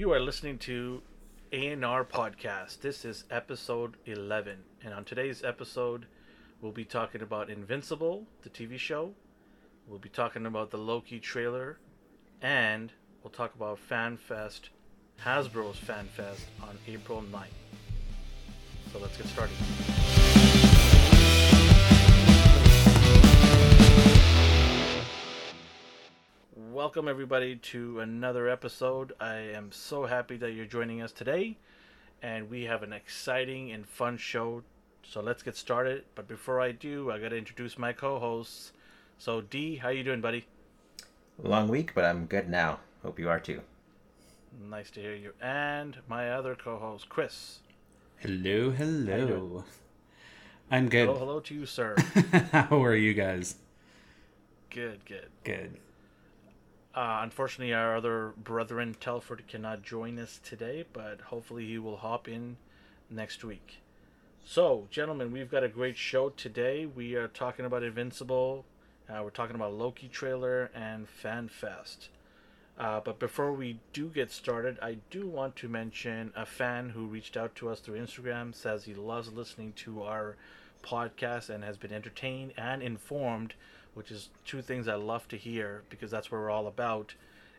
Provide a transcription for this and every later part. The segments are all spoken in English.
You are listening to A&R Podcast. This is episode 11. And on today's episode, we'll be talking about Invincible, the TV show. We'll be talking about the Loki trailer. And we'll talk about FanFest, Hasbro's FanFest on April 9th. So let's get started. Welcome, everybody, to another episode. I am so happy that you're joining us today, and we have an exciting and fun show. So let's get started. But before I do, I got to introduce my co-hosts. So D, how you doing, buddy? Long week, but I'm good now. Hope you are too. Nice to hear you. And my other co-host, Chris. Hello, hello. I'm good. Hello, hello to you, sir. How are you guys? good, good. Good. Uh, unfortunately, our other brethren, Telford, cannot join us today, but hopefully he will hop in next week. So, gentlemen, we've got a great show today. We are talking about Invincible, uh, we're talking about Loki trailer, and FanFest. Uh, but before we do get started, I do want to mention a fan who reached out to us through Instagram, says he loves listening to our podcast and has been entertained and informed which is two things I love to hear because that's what we're all about,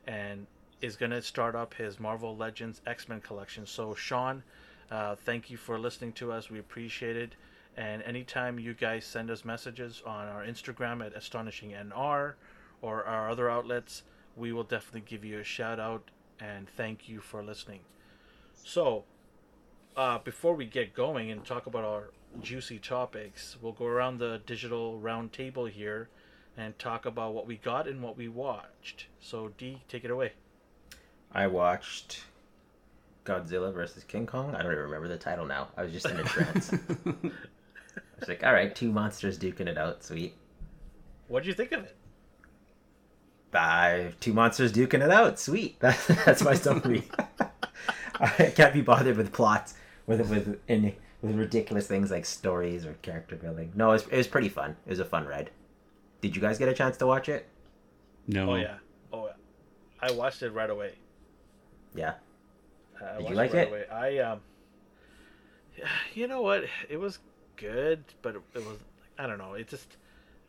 and is going to start up his Marvel Legends X Men collection. So, Sean, uh, thank you for listening to us. We appreciate it. And anytime you guys send us messages on our Instagram at AstonishingNR or our other outlets, we will definitely give you a shout out and thank you for listening. So, uh, before we get going and talk about our juicy topics, we'll go around the digital round table here and talk about what we got and what we watched. So, D, take it away. I watched Godzilla versus King Kong. I don't even remember the title now. I was just in a trance. I was like, all right, two monsters duking it out. Sweet. What'd you think of it? Uh, two monsters duking it out. Sweet. That's, that's my summary. I can't be bothered with plots, with with in, with ridiculous things like stories or character building. No, it was, it was pretty fun. It was a fun ride. Did you guys get a chance to watch it? No. Oh yeah. Oh yeah. I watched it right away. Yeah. I Did you like right it? I um. You know what? It was good, but it was I don't know. It just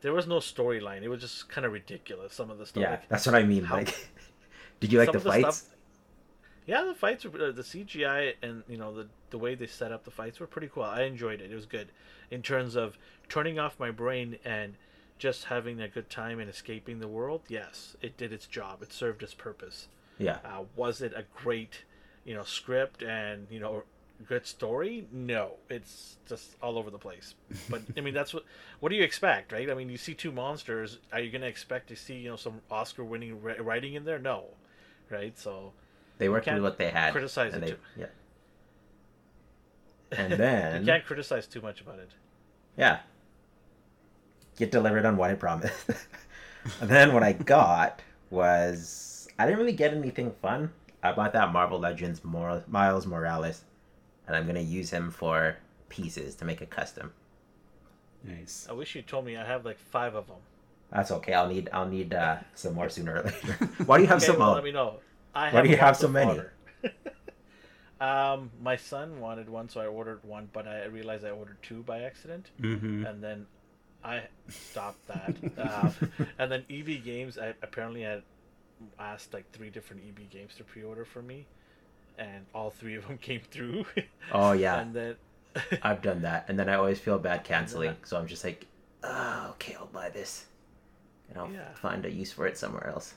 there was no storyline. It was just kind of ridiculous. Some of the stuff. Yeah, like, that's what I mean. how- Like, did you like the of the fights? stuff- Yeah, the fights were uh, the CGI and you know the the way they set up the fights were pretty cool. I enjoyed it. It was good in terms of turning off my brain and just having a good time and escaping the world. Yes, it did its job. It served its purpose. Yeah. Uh, was it a great, you know, script and you know, good story? No, it's just all over the place. But I mean, that's what. What do you expect, right? I mean, you see two monsters. Are you going to expect to see you know some Oscar-winning writing in there? No, right? So They worked with what they had. criticize and it they, too. Yeah. And then you can't criticize too much about it. yeah, get delivered on what I promised. and then what I got was I didn't really get anything fun. I bought that Marvel Legends Mor- Miles Morales, and I'm gonna use him for pieces to make a custom. Nice. I wish you told me I have like five of them. That's okay. I'll need I'll need uh, some more sooner or later. Why do you have Okay, some? well, let me know. I Why do you have so many? um, my son wanted one, so I ordered one, but I realized I ordered two by accident. Mm-hmm. and then I stopped that. um, and then EB Games, I apparently had asked like three different EB Games to pre-order for me, and all three of them came through. Oh yeah, and then I've done that, and then I always feel bad canceling. So I'm just like, oh, okay, I'll buy this, and I'll Yeah. find a use for it somewhere else.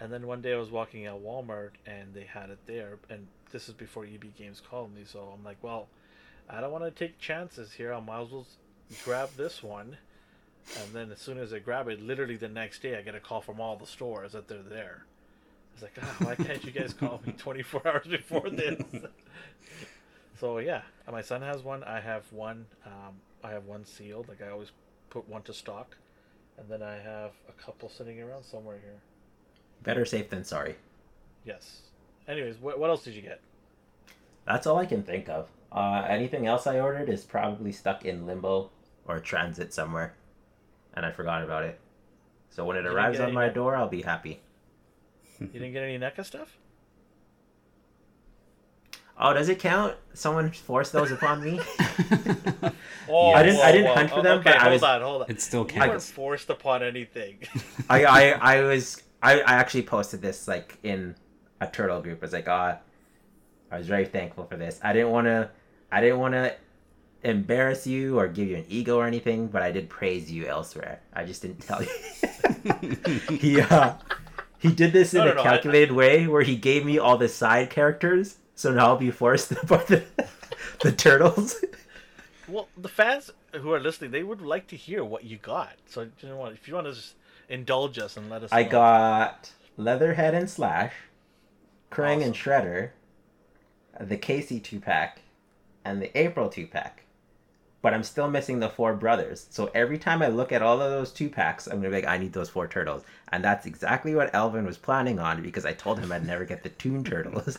and then one day I was walking at Walmart and they had it there, and this is before EB Games called me, so I'm like, well, I don't want to take chances here. I might as well grab this one. And then as soon as I grab it, literally the next day, I get a call from all the stores that they're there. I was like, oh, why can't you guys call me 24 hours before this? so yeah, my son has one. I have one. Um, I have one sealed. Like I always put one to stock, and then I have a couple sitting around somewhere here. Better safe than sorry. Yes. Anyways, what, what else did you get? That's all I can think of. Uh, anything else I ordered is probably stuck in limbo or transit somewhere, and I forgot about it. So when it You arrives on any my net- door, I'll be happy. You didn't get any NECA stuff? Oh, does it count? Someone forced those upon me. Oh, I didn't- I didn't hunt for them, Okay, but I was. hold was- on, hold on. It still You weren't forced upon anything. I, I, I was I, I actually posted this like in a turtle group. I was like, ah, I was very thankful for this. I didn't want to, I didn't want to embarrass you or give you an ego or anything, but I did praise you elsewhere. I just didn't tell you. he uh, he did this in No, no, a no, I- calculated way where he gave me all the side characters, so now I'll be forced by the the turtles. well, the fans who are listening, they would like to hear what you got. So you know what? If you want to just indulge us and let us. Know. I know. got Leatherhead and Slash, Krang and Shredder, the Casey two pack, and the April two pack. But I'm still missing the four brothers. So every time I look at all of those two packs, I'm gonna be like, I need those four turtles. And that's exactly what Elvin was planning on because I told him I'd never get the Toon Turtles.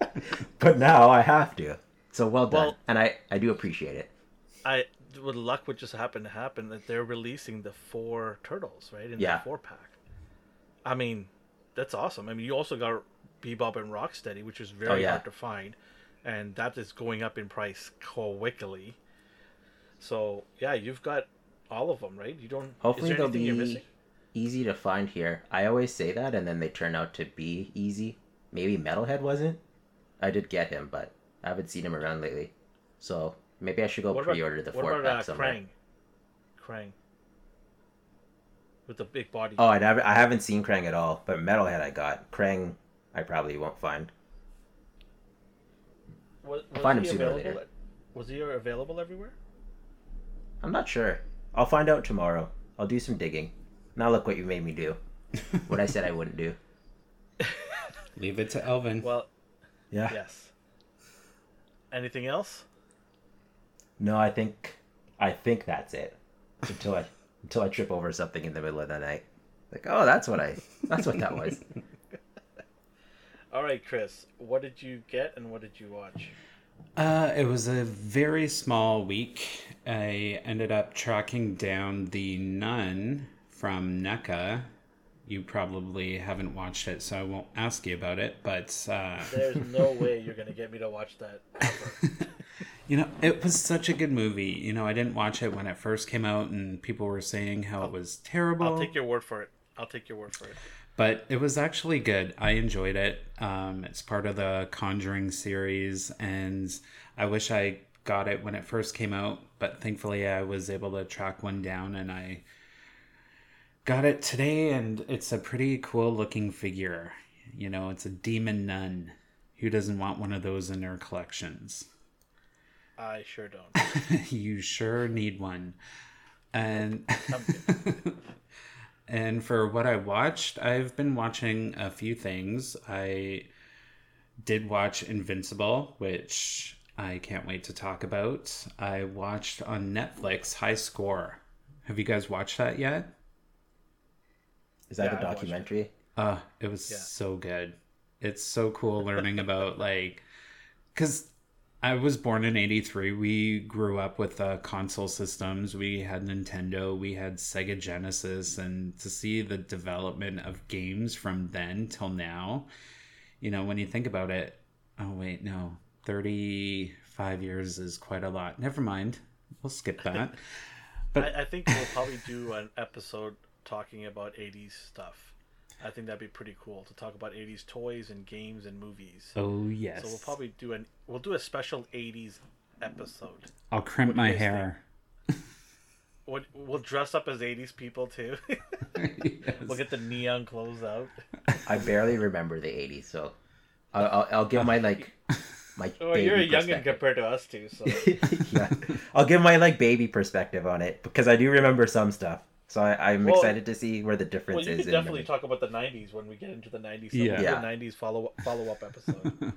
but now I have to. So well done. Well- and I, I do appreciate it. I with luck would just happen to happen that they're releasing the four turtles right in Yeah. the four pack. I mean, that's awesome. I mean, you also got Bebop and Rocksteady, which is very Oh, yeah. hard to find, and that is going up in price quickly. So yeah, you've got all of them, right? You don't. Hopefully they'll be easy to find here. I always say that, and then they turn out to be easy. Maybe Metalhead wasn't. I did get him, but I haven't seen him around lately. So maybe I should go What pre-order the what four about pack uh, somewhere. Krang? Krang. With the big body. Oh, I haven't, I haven't seen Krang at all, but Metalhead I got. Krang I probably won't find. was, was find him sooner or later. Was he available everywhere? I'm not sure. I'll find out tomorrow. I'll do some digging. Now look what you made me do. What I said I wouldn't do. Leave it to Elvin. Well, Yeah. yes. Anything else? No, I think I think that's it. Until I until I trip over something in the middle of the night. Like, oh, that's what I that's what that was. All right, Chris. What did you get and what did you watch? Uh, it was a very small week. I ended up tracking down the Nun from NECA. You probably haven't watched it, so I won't ask you about it. But uh, There's no way you're gonna get me to watch that. you know, it was such a good movie. You know, I didn't watch it when it first came out, and people were saying how it was terrible. I'll take your word for it. I'll take your word for it. But it was actually good. I enjoyed it. Um, it's part of the Conjuring series, and I wish I got it when it first came out, but thankfully I was able to track one down and I got it today, and it's a pretty cool looking figure. You know, it's a demon nun. Who doesn't want one of those in their collections? I sure don't. you sure need one. And. and for what I watched, I've been watching a few things. I did watch Invincible, which I can't wait to talk about. I watched on Netflix High Score. Have you guys watched that yet? Is that Yeah, the I watched it. documentary? Uh, it was Yeah. so good. It's so cool learning about like cuz I was born in 83. We grew up with uh, console systems. We had Nintendo, we had Sega Genesis and to see the development of games from then till now, you know, when you think about it, oh wait, no. 35 years is quite a lot. Never mind. We'll skip that. But I, I think we'll probably do an episode talking about 80s stuff. I think that'd be pretty cool to talk about 80s toys and games and movies. oh yes. So we'll probably do an we'll do a special 80s episode. I'll crimp what do you my hair. We'll, we'll dress up as 80s people too. Yes. we'll get the neon clothes out. I barely remember the '80s, so I'll, I'll, I'll give my like my. Well, you're a baby youngin' compared to us too, so yeah. I'll give my like baby perspective on it because I do remember some stuff. So I, I'm Well- excited to see where the well, difference you is. could in definitely the- talk about the 90s when we get into the 90s. So Yeah. we'll Yeah. a 90s follow follow up episode.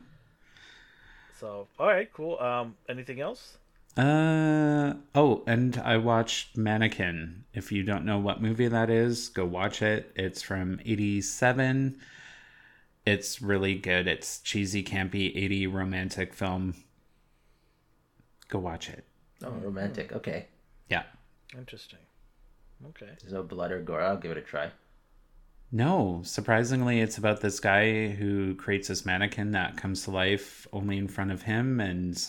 so, all right, cool. Um, anything else? Uh oh, and I watched Mannequin. If you don't know what movie that is, go watch it. It's from 87. It's really good. It's cheesy, campy, 80 romantic film. Go watch it. Oh, romantic. Okay. Yeah. Interesting. Okay. There's no blood or gore. I'll give it a try. No, surprisingly, it's about this guy who creates this mannequin that comes to life only in front of him, and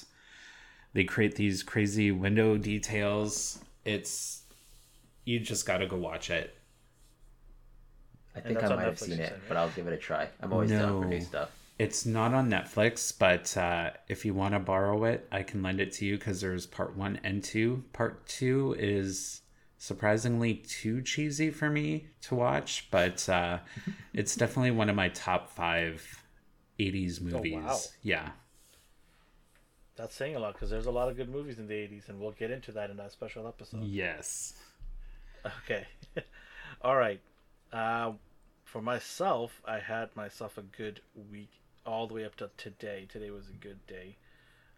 they create these crazy window details. It's you just got to go watch it. I think I might have Netflix, seen it, but I'll give it a try. I'm always down for new stuff. It's not on Netflix, but uh, if you want to borrow it, I can lend it to you because there's part one and two. Part two is surprisingly too cheesy for me to watch, but uh, it's definitely one of my top five 80s movies. wow. Yeah. That's saying a lot because there's a lot of good movies in the 80s, and we'll get into that in that special episode. Yes. Okay. All right. Uh, for myself, I had myself a good week all the way up to today. Today was a good day.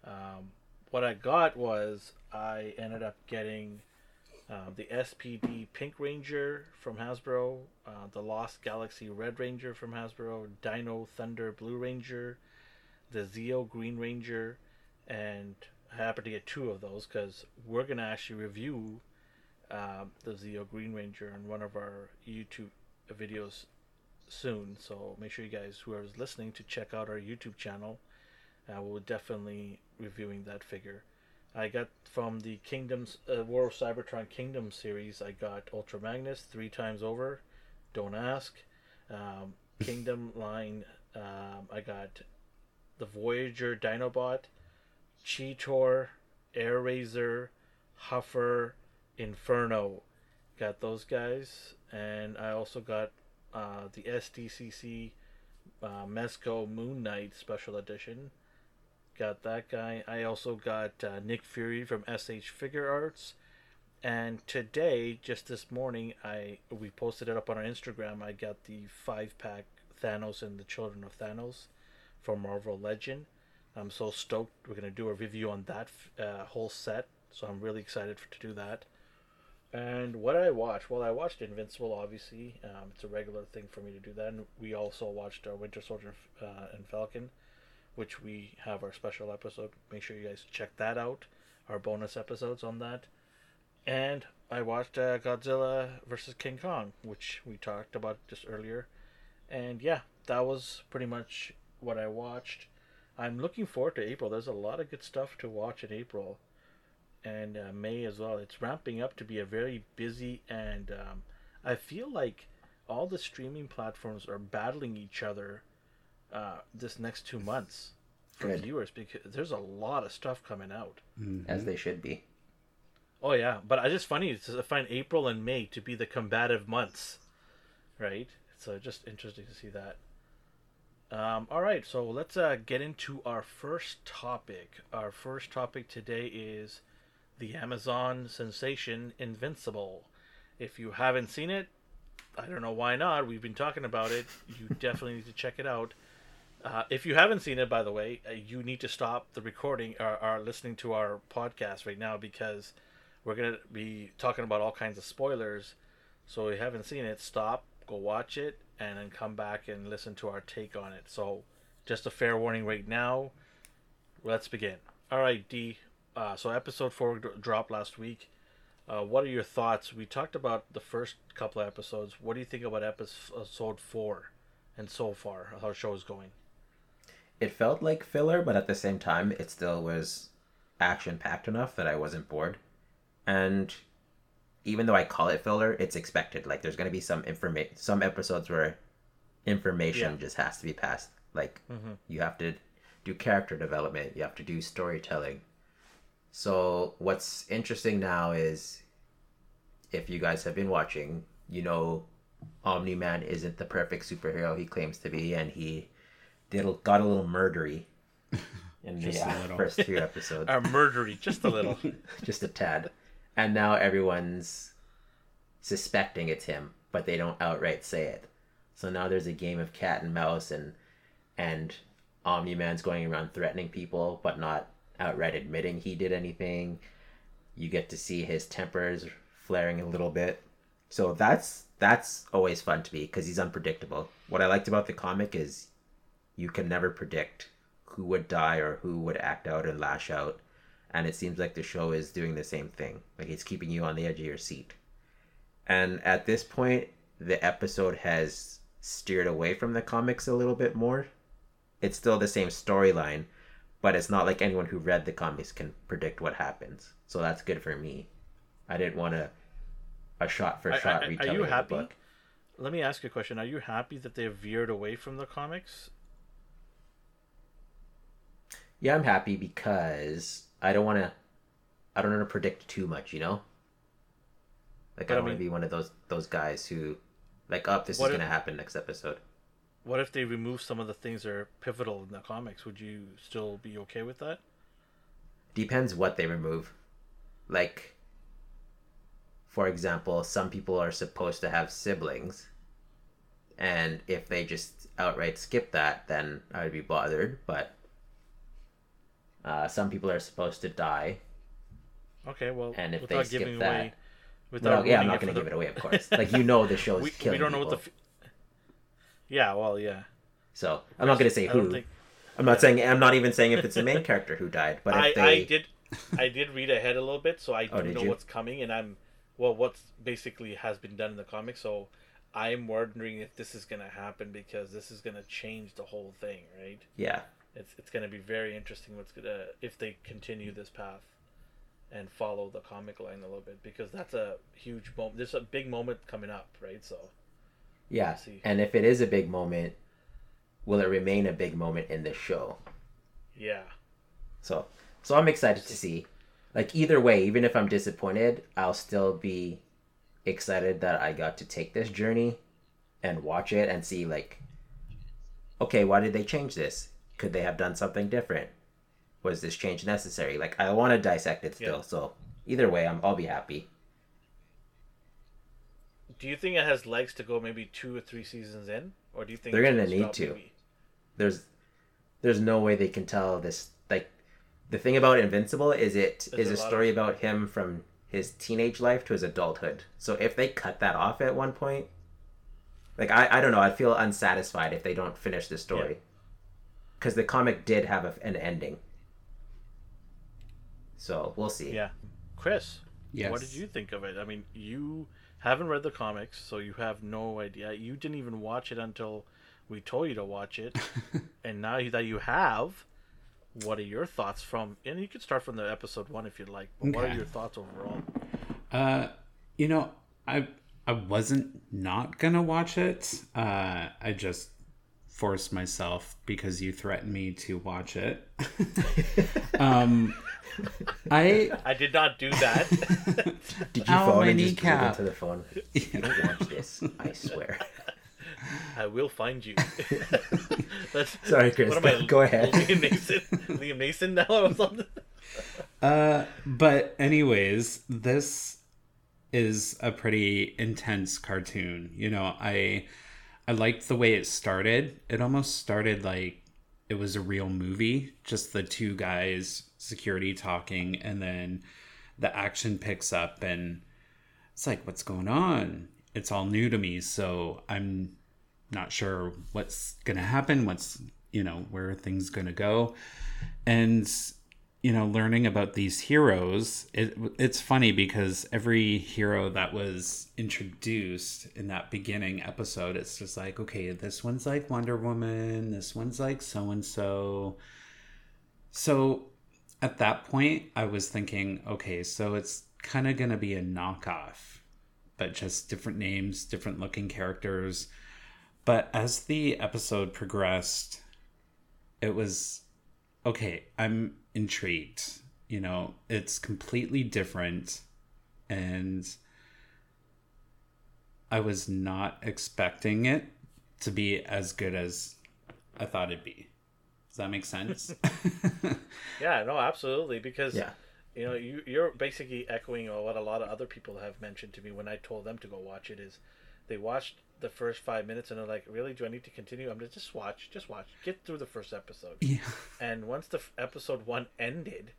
Um, what I got was I ended up getting uh, the SPD Pink Ranger from Hasbro, uh, the Lost Galaxy Red Ranger from Hasbro, Dino Thunder Blue Ranger, the Zeo Green Ranger, and I happen to get two of those because we're gonna actually review um, the Zeo Green Ranger in one of our YouTube videos soon. So make sure you guys, whoever's listening, to check out our YouTube channel. Uh, we'll definitely reviewing that figure. I got from the Kingdoms uh, War of Cybertron Kingdom series. I got Ultra Magnus three times over. Don't ask. Um, Kingdom line. Um, I got the Voyager Dinobot, Cheetor, Airazor, Huffer, Inferno. Got those guys, and I also got uh, the SDCC uh, Mezco Moon Knight Special Edition. Got that guy. I also got uh, Nick Fury from SH Figuarts. And today, just this morning, I we posted it up on our Instagram. I got the five pack Thanos and the Children of Thanos from Marvel Legend. I'm so stoked. We're gonna do a review on that uh, whole set, so I'm really excited for, to do that. And what I watched, well, I watched Invincible. Obviously, um, it's a regular thing for me to do that. And we also watched uh, Winter Soldier uh, and Falcon, which we have our special episode. Make sure you guys check that out. Our bonus episodes on that. And I watched uh, Godzilla versus King Kong, which we talked about just earlier. And yeah, that was pretty much what I watched. I'm looking forward to April. There's a lot of good stuff to watch in April and uh, May as well. It's ramping up to be a very busy, and um, I feel like all the streaming platforms are battling each other uh, this next two months for Good. viewers because there's a lot of stuff coming out. As they should be. Oh yeah, but I just funny to find April and May to be the combative months, right? So just interesting to see that. Um, all right, so let's uh, get into our first topic. Our first topic today is the Amazon sensation Invincible. If you haven't seen it, I don't know why not. We've been talking about it. You definitely need to check it out. Uh, if you haven't seen it, by the way, uh, you need to stop the recording or, or listening to our podcast right now because we're going to be talking about all kinds of spoilers. So if you haven't seen it, stop, go watch it, and then come back and listen to our take on it. So just a fair warning right now. Let's begin. All right, D. Uh, so episode four d- dropped last week. Uh, what are your thoughts? We talked about the first couple of episodes. What do you think about episode four and so far? How the show is going? It felt like filler, but at the same time, it still was action packed enough that I wasn't bored. And even though I call it filler, it's expected. Like there's gonna be some information, some episodes where information Yeah. just has to be passed. Like Mm-hmm. you have to do character development, you have to do storytelling. So what's interesting now is, if you guys have been watching, you know, Omni Man isn't the perfect superhero he claims to be, and he did got a little murdery in the uh, first few episodes Are murdery just a little. just a tad. And now everyone's suspecting it's him, but they don't outright say it. So now there's a game of cat and mouse and and Omni Man's going around threatening people but not outright admitting he did anything. You get to see his tempers flaring a little bit. So that's that's always fun to me because he's unpredictable. What I liked about the comic is you can never predict who would die or who would act out and lash out and it seems like the show is doing the same thing like it's keeping you on the edge of your seat and at this point the episode has steered away from the comics a little bit more. It's still the same storyline, but it's not like anyone who read the comics can predict what happens. So that's good for me. I didn't want a a shot for shot retelling are you happy? book. Let me ask you a question. Are you happy that they've veered away from the comics? Yeah, I'm happy because I don't want to. I don't want to predict too much, you know. Like But I I don't want to be one of those those guys who, like, up, this What is if- gonna happen next episode. What if they remove some of the things that are pivotal in the comics? Would you still be okay with that? Depends what they remove. Like, for example, some people are supposed to have siblings, and if they just outright skip that, then I would be bothered. But uh, some people are supposed to die. Okay, well, And if they without skip giving that- away, Well, yeah, I'm not going to the- give it away, of course. Like you know, the show's we, killing we don't know people. what the. F- yeah, well, yeah. So I'm not going to say who. think- I'm not saying. I'm not even saying if it's the main character who died. But I, they, I did I did read ahead a little bit, so I Oh, do did know you? what's coming, and I'm well, what's basically has been done in the comics. So I'm wondering if this is gonna happen because this is gonna change the whole thing, right? yeah, It's it's gonna be very interesting what's gonna if they continue this path and follow the comic line a little bit because that's a huge moment. There's a big moment coming up, right? So yeah. And if it is a big moment, will it remain a big moment in the show? yeah, So, so I'm excited to see. Like either way, even if I'm disappointed, I'll still be excited that I got to take this journey and watch it and see like, okay, why did they change this? Could they have done something different? Was this change necessary? Like I want to dissect it still. Yeah. So either way, I'm I'll be happy. do you think it has legs to go maybe two or three seasons in, or do you think They're gonna need to. maybe- There's there's no way they can tell this like the thing about Invincible is it There's is a a lot of- story about him from his teenage life to his adulthood. So if they cut that off at one point, like I, I don't know, I'd feel unsatisfied if they don't finish the story. Because the comic did have a, an ending. So we'll see. Yeah, Chris. Yes. What did you think of it? I mean, you haven't read the comics, so you have no idea. You didn't even watch it until we told you to watch it, and now that you have, what are your thoughts from? And you can start from the episode one if you'd like. But what are your thoughts overall? Uh, you know, I I wasn't not gonna watch it. Uh, I just forced myself because you threatened me to watch it. um, I I did not do that. Did you Ow, phone my and just breathe kneecap. into the phone? If you don't watch this, I swear. I will find you. That's Sorry, Chris, What am I? go- go ahead. Liam Neeson. Liam Neeson now or something. Uh, but anyways, this is a pretty intense cartoon. You know, I I liked the way it started. It almost started like it was a real movie, just the two guys security talking and then the action picks up and it's like what's going on? It's all new to me, so I'm not sure what's going to happen, what's, you know, where things going to go. And you know, learning about these heroes, it, it's funny because every hero that was introduced in that beginning episode, it's just like, okay, this one's like Wonder Woman, this one's like so and so. So at that point, I was thinking, okay, so it's kind of going to be a knockoff, but just different names, different looking characters. But as the episode progressed, it was okay, I'm intrigued. You know, it's completely different and I was not expecting it to be as good as I thought it'd be. Does that make sense? Yeah, no, absolutely. Because Yeah. you know, you you're basically echoing what a lot of other people have mentioned to me when I told them to go watch it. Is they watched the first five minutes and they're like, "Really? Do I need to continue?" I'm just just watch, just watch, get through the first episode. yeah. And once the f- episode one ended,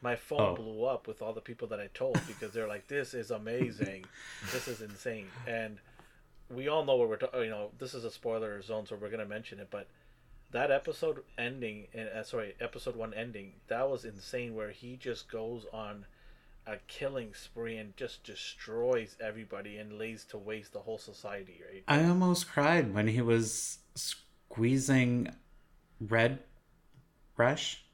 my phone Oh. blew up with all the people that I told because they're like, "This is amazing, this is insane," and we all know what we're talking. You know, this is a spoiler zone, so we're gonna mention it, but that episode ending, uh, sorry, episode one ending, that was insane. Where he just goes on a killing spree and just destroys everybody and lays to waste the whole society, right? I almost cried when he was squeezing Red Rush.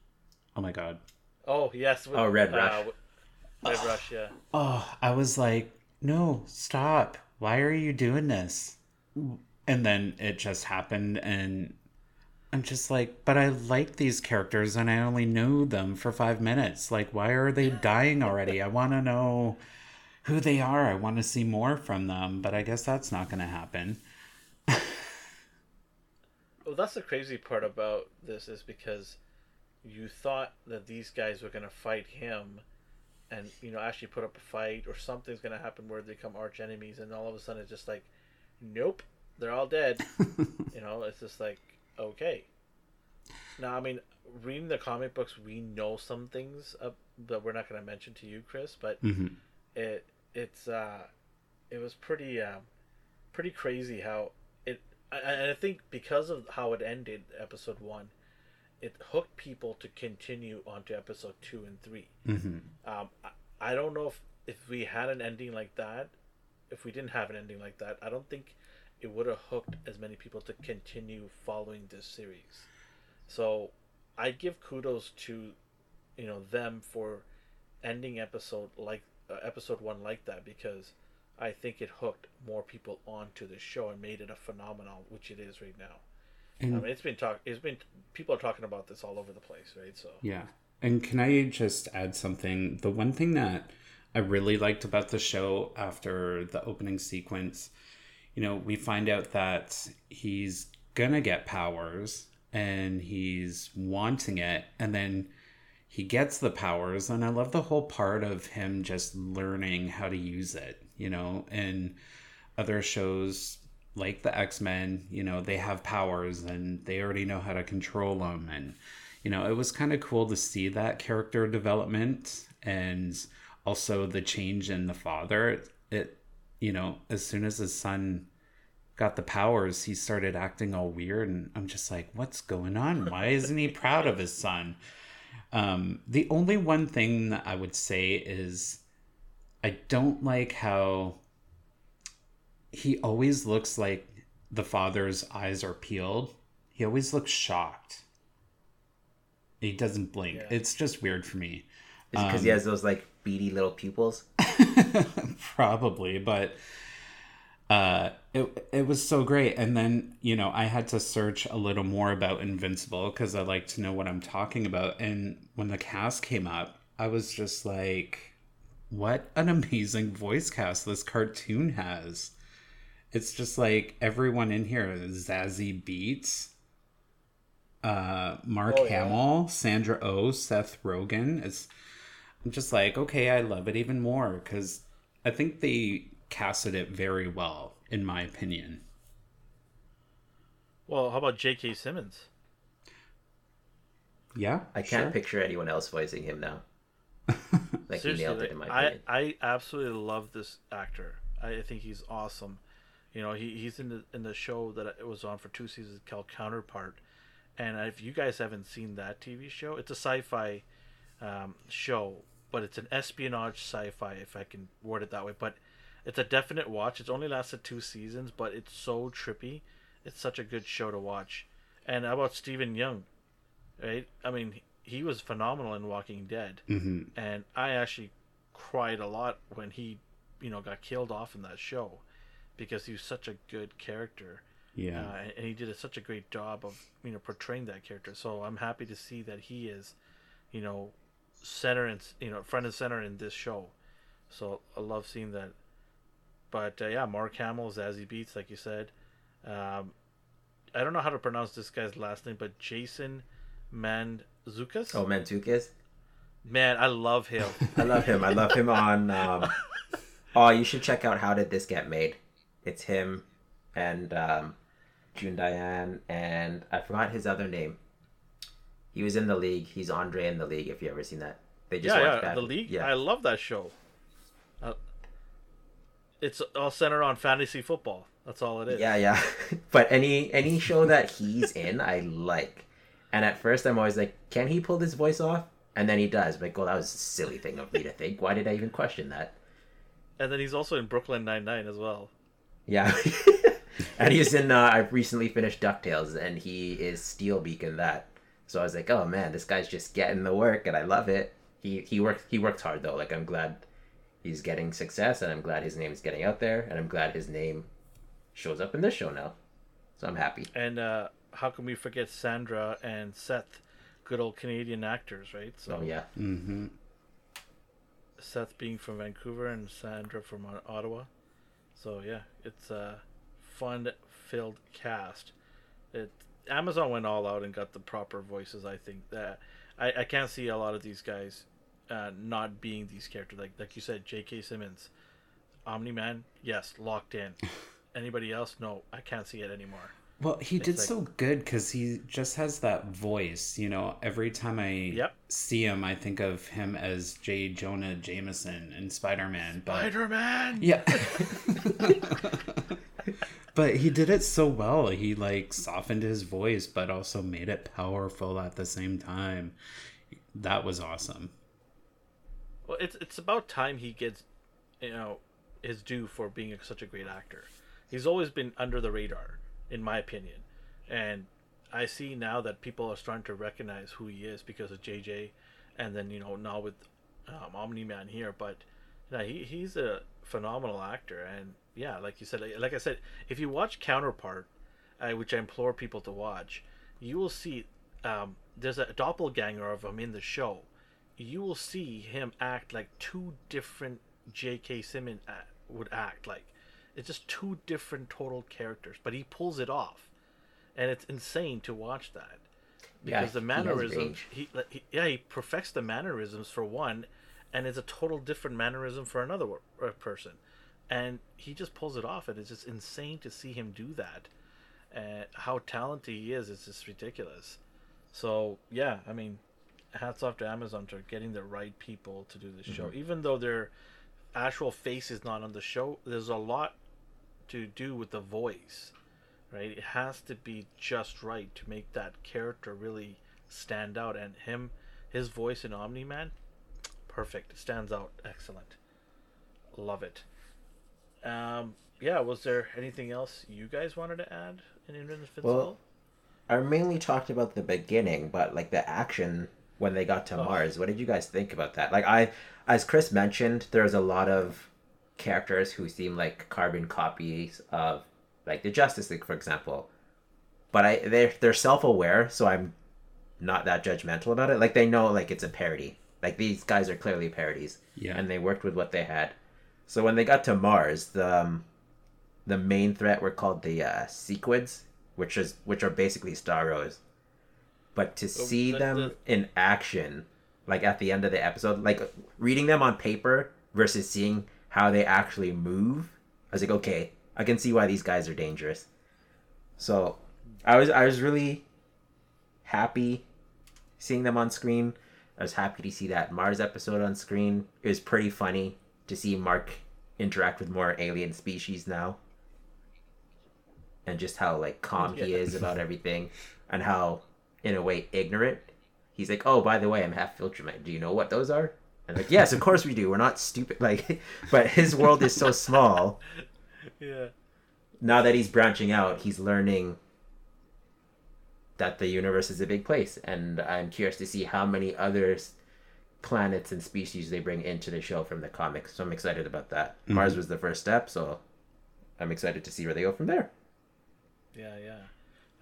Oh my god. Oh yes. Oh, Red Rush. Uh, Red Rush, yeah. Oh, I was like, no, stop. Why are you doing this? And then it just happened, and I'm just like, but I like these characters and I only know them for five minutes. Like, why are they dying already? I want to know who they are. I want to see more from them, but I guess that's not going to happen. Well, that's the crazy part about this is because you thought that these guys were gonna fight him, and you know actually put up a fight or something's gonna happen where they become arch enemies, and all of a sudden it's just like, nope, they're all dead. you know, it's just like okay. Now, I mean, reading the comic books, we know some things uh, that we're not gonna mention to you, Chris, but hmm it it's uh it was pretty um pretty crazy how it I, I think because of how it ended episode one it hooked people to continue on to episode two and three. Hmm um I, I don't know if if we had an ending like that if we didn't have an ending like that i don't think it would have hooked as many people to continue following this series so i give kudos to you know them for ending episode like uh, episode one like that because I think it hooked more people onto the show and made it a phenomenon, which it is right now. And I mean, it's been talk. It's been people are talking about this all over the place, right? So Yeah. And can I just add something? The one thing that I really liked about the show after the opening sequence, you know, we find out that he's gonna get powers and he's wanting it, and then he gets the powers. And I love the whole part of him just learning how to use it, you know, and other shows like the X-Men, you know, they have powers and they already know how to control them and you know, it was kind of cool to see that character development and also the change in the father. It, it you know, as soon as his son got the powers, he started acting all weird and I'm just like, what's going on? Why isn't he proud of his son? Um, the only one thing that I would say is I don't like how he always looks like the father's eyes are peeled. He always looks shocked. He doesn't blink. Yeah. It's just weird for me. Because he has those like beady little pupils? Probably, but uh it it was so great and then, you know, I had to search a little more about Invincible cuz I like to know what I'm talking about and when the cast came up, I was just like what an amazing voice cast this cartoon has. It's just like everyone in here Zazie Beetz, uh, Mark Oh, yeah. Hamill, Sandra Oh, Seth Rogen. It's I'm just like, okay, I love it even more because I think they casted it very well, in my opinion. well, how about J.K. Simmons? Yeah, I can't sure. picture anyone else voicing him now. Like he nailed it in my I opinion. I absolutely love this actor. I, I think he's awesome. You know, he, he's in the in the show that it was on for two seasons called Counterpart, and if you guys haven't seen that TV show, it's a sci-fi um, show, but it's an espionage sci-fi, if I can word it that way. But it's a definite watch. It's only lasted two seasons, but it's so trippy. It's such a good show to watch. And how about Steven Yeun? Right? I mean, he was phenomenal in Walking Dead hmm and I actually cried a lot when he, you know, got killed off in that show, because he was such a good character, Yeah, uh, and he did a, such a great job of you know portraying that character. So I'm happy to see that he is, you know, center and you know front and center in this show. So I love seeing that. But uh, yeah, Mark Hamill, Zazie Beetz, like you said. Um, I don't know how to pronounce this guy's last name, but Jason Mantzoukas. Oh, Mantzoukas? Man, I love him. I love him. I love him on. Um... Oh, you should check out How Did This Get Made? It's him and um, June Diane, and I forgot his other name. He was in the league. He's Andre in the league. If you ever seen that, they just yeah, watched yeah, that. the league. Yeah, I love that show. Uh, it's all centered on fantasy football. That's all it is. yeah, yeah. but any any show that he's in, I like. And at first, I'm always like, can he pull this voice off? And then he does. Like, well, that was a silly thing of me to think. Why did I even question that? And then he's also in Brooklyn Nine Nine as well. Yeah. and he's in. Uh, I recently finished Ducktales, and he is Steelbeak in that. So I was like, oh man, this guy's just getting the work, and I love it. He he worked he worked hard though. Like I'm glad he's getting success, and I'm glad his name's getting out there, and I'm glad his name shows up in this show now. So I'm happy. And uh, how can we forget Sandra and Seth, good old Canadian actors, right? So Oh yeah. Mm-hmm. Seth being from Vancouver and Sandra from Ottawa. So yeah, it's a fun-filled cast. It Amazon went all out and got the proper voices. I think that I, I can't see a lot of these guys uh, not being these characters. Like like you said, J.K. Simmons, Omni Man, yes, locked in. Anybody else? No, I can't see it anymore. Well, he did like- so good because he just has that voice. You know, every time I Yep. see him, I think of him as J. Jonah Jameson in Spider Man. But Spider Man. yeah, but he did it so well. He like softened his voice, but also made it powerful at the same time. That was awesome. Well, it's it's about time he gets, you know, his due for being such a great actor. He's always been under the radar, in my opinion, and I see now that people are starting to recognize who he is because of JJ, and then you know now with um, Omni Man here. But yeah, he he's a phenomenal actor, and yeah, like you said, like, like I said, if you watch Counterpart, uh, which I implore people to watch, you will see um, there's a doppelganger of him in the show you will see him act like two different J.K. Simmons a- would act like. It's just two different total characters, but he pulls it off, and it's insane to watch that Yeah, because the mannerisms. He, like, he yeah he perfects the mannerisms for one, and it's a total different mannerism for another uh, person, and he just pulls it off, and it's just insane to see him do that, and how talented he is. It's just ridiculous. So yeah, I mean, hats off to Amazon for getting the right people to do this show. Mm-hmm. Even though their actual face is not on the show, there's a lot to do with the voice, right? It has to be just right to make that character really stand out. And him, his voice in Omni Man, perfect. Stands out. Excellent. Love it. Um, yeah. Was there anything else you guys wanted to add in Invincible? Well, I mainly talked about the beginning, but like the action when they got to Oh. Mars. What did you guys think about that? Like I, as Chris mentioned, there's a lot of characters who seem like carbon copies of like the Justice League, for example. But I they're they're self aware, so I'm not that judgmental about it. Like they know like it's a parody. Like these guys are clearly parodies. Yeah. And they worked with what they had. So when they got to Mars, the um, the main threat were called the uh, Sequids, which is which are basically Starros. But to see the- them the- in action, like at the end of the episode, like reading them on paper versus seeing how they actually move, I was like, okay, I can see why these guys are dangerous. So, I was I was really happy seeing them on screen. I was happy to see that Mars episode on screen. It was pretty funny to see Mark interact with more alien species now. And just how like calm he Yeah. is about everything and how in a way ignorant. He's like, "Oh, by the way, I'm half Viltrumite. Do you know what those are?" And like, "Yes, of course we do. We're not stupid." Like, but his world is so small. yeah. Now that he's branching out, he's learning that the universe is a big place, and I'm curious to see how many other s- planets and species they bring into the show from the comics. So I'm excited about that. Mm-hmm. Mars was the first step, so I'm excited to see where they go from there. Yeah, yeah.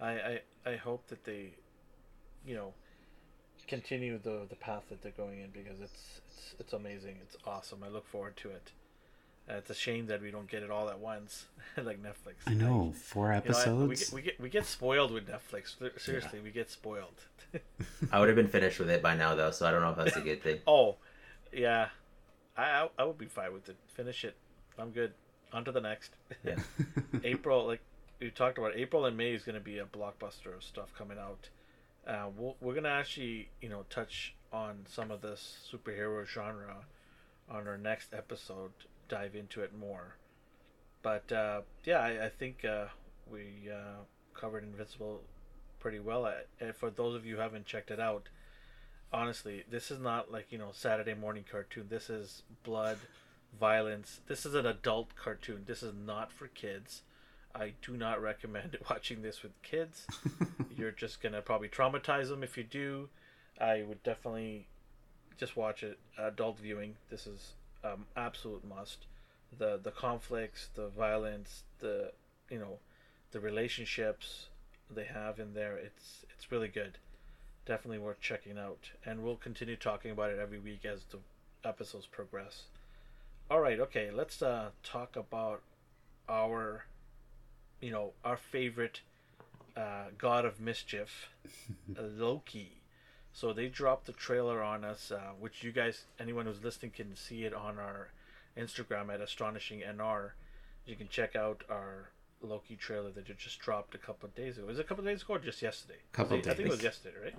I, I, I hope that they, you know, continue the the path that they're going in because it's it's it's amazing. It's awesome. I look forward to it. Uh, it's a shame that we don't get it all at once, like Netflix. I know four Like, you know, I- we, episodes. get, we get we get spoiled with Netflix. Seriously, we get spoiled. I would have been finished with it by now, though, so I don't know if that's a good thing. oh, yeah. I, I I would be fine with it. Finish it. I'm good. On to the next. Yeah. April, like we talked about, April and May is going to be a blockbuster of stuff coming out. Uh, we'll, we're going to actually, you know, touch on some of this superhero genre on our next episode, dive into it more. But uh, yeah, I, I think uh, we uh, covered Invincible pretty well. And for those of you who haven't checked it out, honestly, this is not like you know Saturday morning cartoon. This is blood, violence. This is an adult cartoon. This is not for kids. I do not recommend watching this with kids. You're just gonna probably traumatize them if you do. I would definitely just watch it adult viewing. This is um, absolute must. The the conflicts, the violence, the you know, the relationships they have in there. It's it's really good. Definitely worth checking out, and we'll continue talking about it every week as the episodes progress. All right, okay, let's uh, talk about our, you know, our favorite uh, god of mischief, Loki. So they dropped the trailer on us, uh, which you guys, anyone who's listening, can see it on our Instagram at astonishing nr. You can check out our Loki trailer that just dropped a couple of days ago. Was it a couple of days ago or just yesterday? Couple days. I think it was yesterday, right?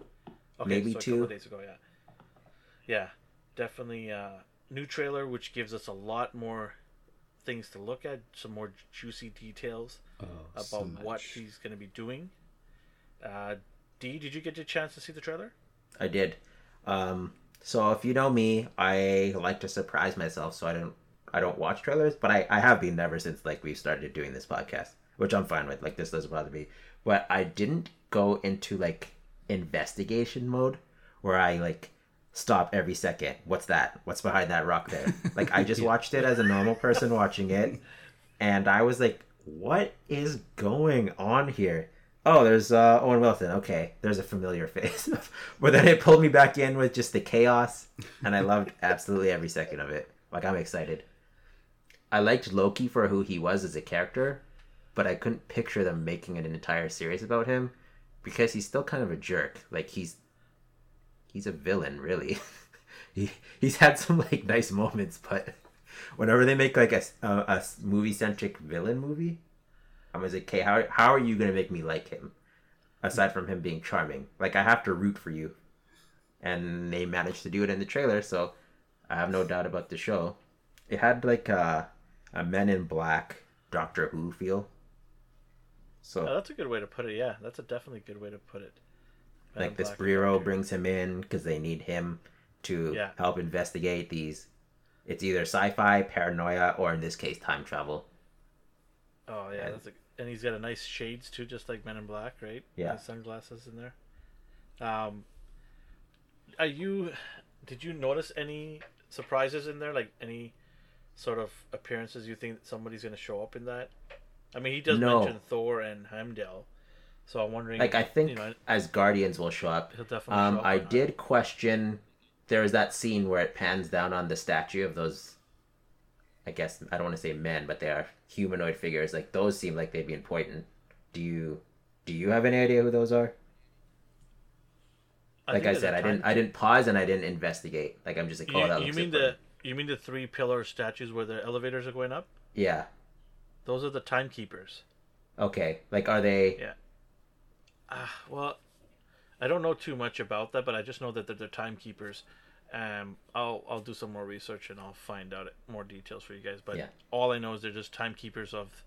Okay, Maybe so a two. couple of days ago, yeah. Yeah, definitely uh, new trailer, which gives us a lot more things to look at, some more juicy details Oh, about so what he's going to be doing. Uh, D, did you get a chance to see the trailer? I did. Um, so if you know me, I like to surprise myself, so I don't I don't watch trailers, but I, I have been ever since like we started doing this podcast, which I'm fine with. Like this doesn't bother me. But I didn't go into like investigation mode where I like stop every second. What's that? What's behind that rock there? Like I just watched it as a normal person watching it, and I was like, what is going on here? Oh, there's uh, Owen Wilson. Okay, there's a familiar face. but then it pulled me back in with just the chaos, and I loved absolutely every second of it. Like I'm excited. I liked Loki for who he was as a character, but I couldn't picture them making an entire series about him because he's still kind of a jerk. Like he's he's a villain, really. he he's had some like nice moments, but whenever they make like a a, a movie centric villain movie, I was like, okay, how how are you gonna make me like him? Aside from him being charming, like I have to root for you, and they managed to do it in the trailer, so I have no doubt about the show. It had like a a Men in Black Doctor Who feel. So Oh, that's a good way to put it. Yeah, that's a definitely good way to put it. Men like this Doctor. brings him in because they need him to Yeah. help investigate these. It's either sci-fi, paranoia, or in this case, time travel. Oh yeah, and- that's a, and he's got a nice shades too, just like Men in Black, right? Yeah. Sunglasses in there. Um, are you? Did you notice any surprises in there? Like any sort of appearances you think somebody's going to show up in that? I mean, he does No. mention Thor and Heimdall, so I'm wondering. Like I think you know, as Guardians will show up. he'll definitely. Um, show up I or not. did question. There was that scene where it pans down on the statue of those. I guess I don't want to say men, but they are humanoid figures. Like those seem like they'd be important. Do you, do you have any idea who those are? like I said, I didn't. I didn't pause and I didn't investigate. Like I'm just like, oh, You, that you mean important. the you mean the three pillar statues where the elevators are going up? Yeah. Those are the timekeepers. Okay. Like, are they? Yeah. Ah, well, I don't know too much about that, but I just know that they're the timekeepers. Um, I'll I'll do some more research and I'll find out more details for you guys. But Yeah. all I know is they're just timekeepers of.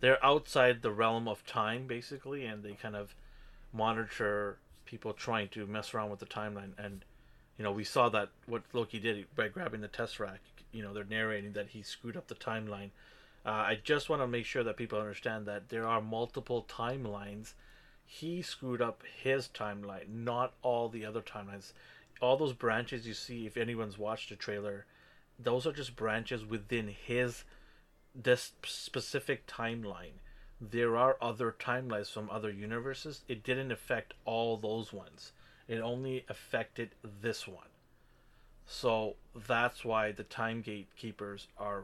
They're outside the realm of time, basically, and they kind of monitor people trying to mess around with the timeline. And you know, we saw that what Loki did by grabbing the Tesseract. You know, they're narrating that he screwed up the timeline. Uh, I just want to make sure that people understand that there are multiple timelines. He screwed up his timeline, not all the other timelines. All those branches you see, if anyone's watched the trailer, those are just branches within his this specific timeline. There are other timelines from other universes. It didn't affect all those ones. It only affected this one. So that's why the time gatekeepers are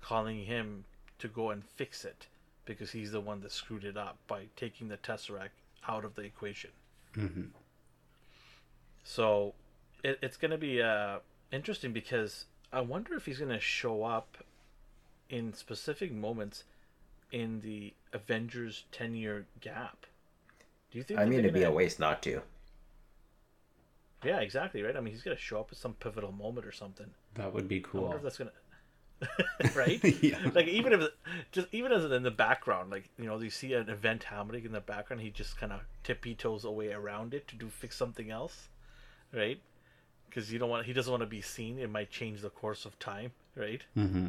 calling him to go and fix it because he's the one that screwed it up by taking the tesseract out of the equation. Mhm. So it, it's going to be uh, interesting because I wonder if he's going to show up in specific moments in the Avengers 10 year gap. Do you think? I mean, they're it'd be a gonna- waste not to. Yeah, exactly right. I mean, he's going to show up at some pivotal moment or something. That would be I cool. wonder if that's gonna. right? Yeah. Like even if just even as in the background, like you know, you see an event happening in the background, he just kind of tippy toes away around it to do fix something else, right? Because you don't want he doesn't want to be seen. It might change the course of time, right? Mm-hmm.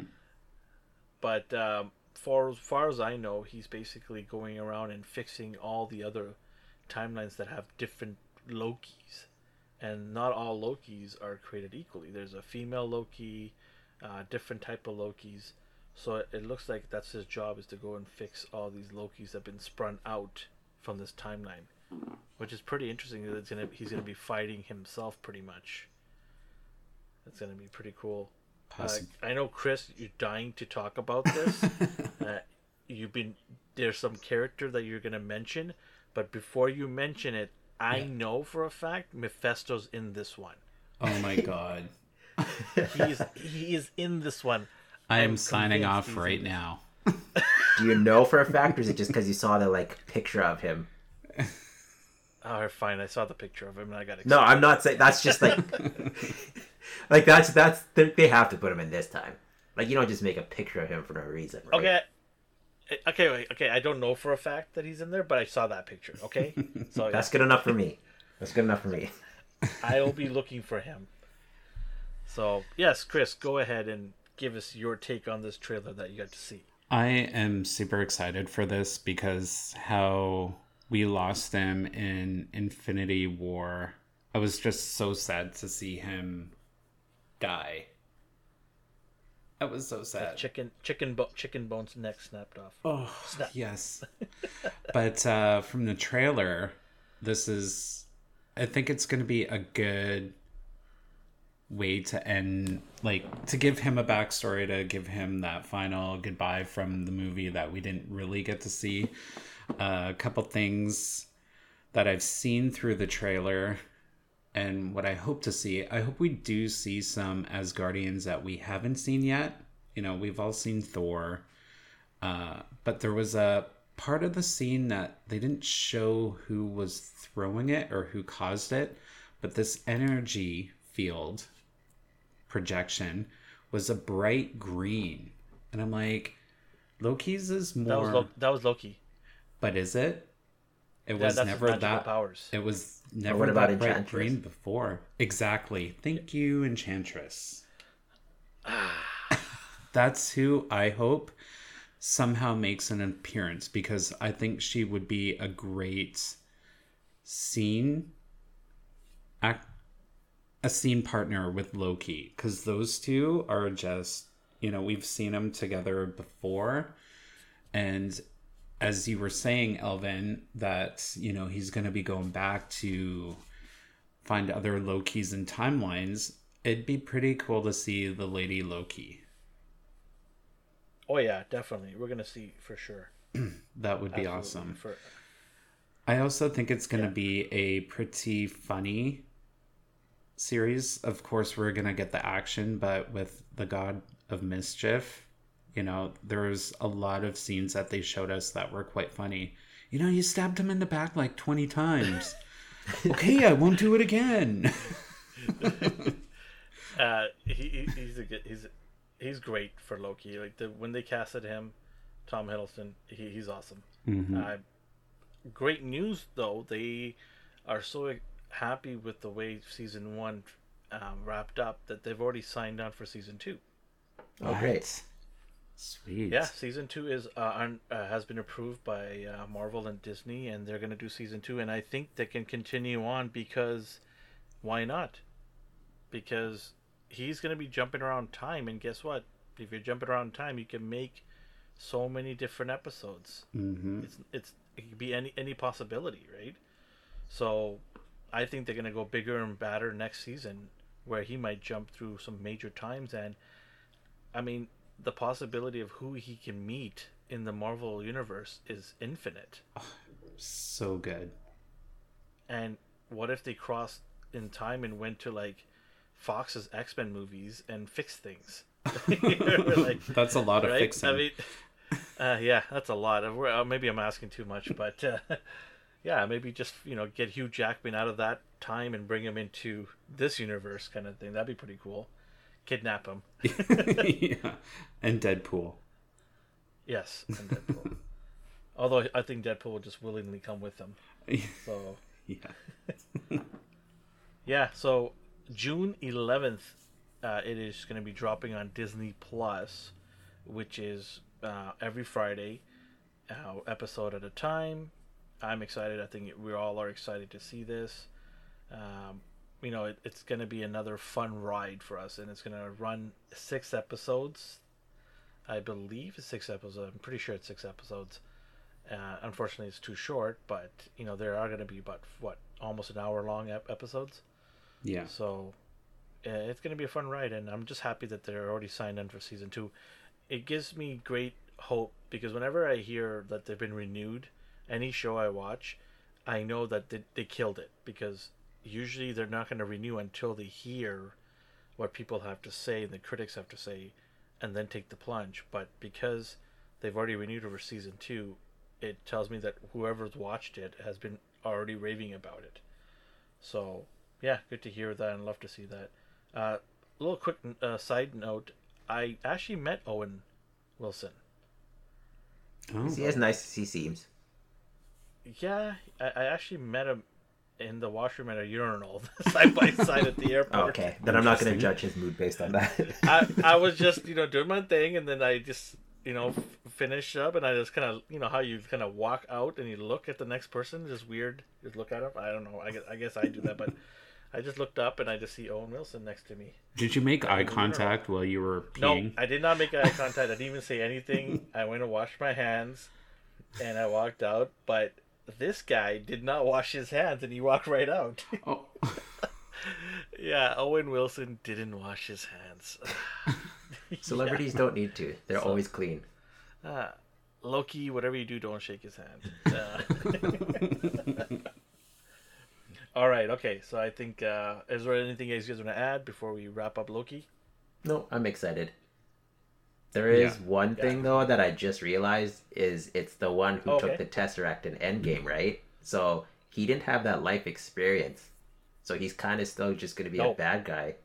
But um, for as far as I know, he's basically going around and fixing all the other timelines that have different Lokis, and not all Lokis are created equally. There's a female Loki, uh, different type of Lokis. So it, it looks like that's his job is to go and fix all these Lokis that have been sprung out from this timeline, which is pretty interesting. That it's gonna he's gonna be fighting himself pretty much. That's gonna be pretty cool. Uh, I know, Chris, you're dying to talk about this. uh, you've been there's some character that you're gonna mention, but before you mention it, I Yeah. know for a fact Mephisto's in this one. oh my god. He's he is in this one. I am signing off right now. Do you know for a fact, or is it just because you saw the like picture of him? Oh, fine. I saw the picture of him and I got excited. No, I'm not saying that's just like, like that's that's they they have to put him in this time. Like you don't just make a picture of him for no reason. Right? Okay. eh, Okay, wait, okay. I don't know for a fact that he's in there, but I saw that picture. Okay, so that's good enough for me. That's good enough for me. I'll be looking for him. So yes, Chris, go ahead and give us your take on this trailer that you got to see. I am super excited for this because how we lost him in Infinity War. I was just so sad to see him die. That was so sad. Chicken, chicken, bo- chicken bones neck snapped off. Oh, Snap. yes. but uh, from the trailer, this is. I think it's going to be a good way to end, like, to give him a backstory, to give him that final goodbye from the movie that we didn't really get to see. Uh, a couple things that I've seen through the trailer and what I hope to see. I hope we do see some Asgardians that we haven't seen yet. You know, we've all seen Thor. Uh, but there was a part of the scene that they didn't show who was throwing it or who caused it, but this energy field projection was a bright green. And I'm like, Loki's is more, That was Lo- that was Loki. But is it? It Yeah, was that's never that. powers. It was never what about that bright Enchantress? green before. Exactly. Thank you, Enchantress. That's who I hope somehow makes an appearance because I think she would be a great scene act a scene partner with Loki because those two are just you know we've seen them together before and as you were saying Elvin that you know he's going to be going back to find other Lokis and timelines it'd be pretty cool to see the lady Loki Oh yeah, definitely. We're gonna see for sure. that would be Absolutely, awesome For I also think it's going to be a pretty funny series. Of course, we're going to get the action, but with the God of Mischief, you know, there's a lot of scenes that they showed us that were quite funny. You know, you stabbed him in the back like 20 times. okay, I won't do it again. uh, he, he he's a good he's he's great for Loki. Like the when they casted him, Tom Hiddleston, he, he's awesome. Uh, great news though, they are so happy with the way season one um, wrapped up that they've already signed on for season two. Oh, great. Sweet. Yeah, season two is uh, un, uh, has been approved by uh, Marvel and Disney, and they're going to do season two. And I think they can continue on because why not? Because he's going to be jumping around time, and guess what? If you're jumping around time, you can make so many different episodes. hmm It's it's it could be any any possibility, right? So I think they're going to go bigger and badder next season, where he might jump through some major times and I mean, the possibility of who he can meet in the Marvel universe is infinite. So good. And what if they crossed in time and went to like Fox's X Men movies and fixed things? like, That's a lot of right? fixing. I mean, uh, yeah, that's a lot. Of, uh, maybe I'm asking too much, but uh, yeah, maybe just you know get Hugh Jackman out of that time and bring him into this universe, kind of thing. That'd be pretty cool. Kidnap him. yeah. And Deadpool. Yes, and Deadpool. Although I think Deadpool would just willingly come with them. So yeah. yeah, so June 11th, uh, it is going to be dropping on Disney Plus, which is uh, every Friday, uh, episode at a time. I'm excited. I think we all are excited to see this. Um, you know, it, it's going to be another fun ride for us, and it's going to run six episodes. I believe six episodes. I'm pretty sure it's six episodes. Uh, unfortunately, it's too short, but you know there are going to be about what almost an hour long ep- episodes. Yeah. So uh, it's going to be a fun ride, and I'm just happy that they're already signed in for season two. It gives me great hope because whenever I hear that they've been renewed, any show I watch, I know that they, they killed it because usually they're not going to renew until they hear what people have to say and the critics have to say and then take the plunge. But because they've already renewed over season two, it tells me that whoever's watched it has been already raving about it. So yeah, good to hear that and love to see that. Uh, a little quick uh, side note: I actually met Owen Wilson. Oh. Is he as nice as he seems? Yeah, I, I actually met him in the washroom at a urinal side by side at the airport. Okay, then I'm not going to judge his mood based on that. I, I was just you know doing my thing and then I just you know f- finish up and I just kind of you know how you kind of walk out and you look at the next person just weird just look at him I don't know I guess I guess I do that but I just looked up and I just see Owen Wilson next to me. Did you make eye urinal. contact while you were peeing? No. I did not make eye contact. I didn't even say anything. I went and washed my hands, and I walked out. But this guy did not wash his hands, and he walked right out. Oh. yeah, Owen Wilson didn't wash his hands. Celebrities don't need to. They're So- always clean. Ah, Loki, whatever you do, don't shake his hand. Uh, all right, okay. So I think uh, is there anything else you guys want to add before we wrap up Loki? No, I'm excited. There is Yeah. one thing though that I just realized is it's the one who Okay. took the Tesseract in Endgame, right? So he didn't have that life experience. So he's kind of still just going to be No. a bad guy.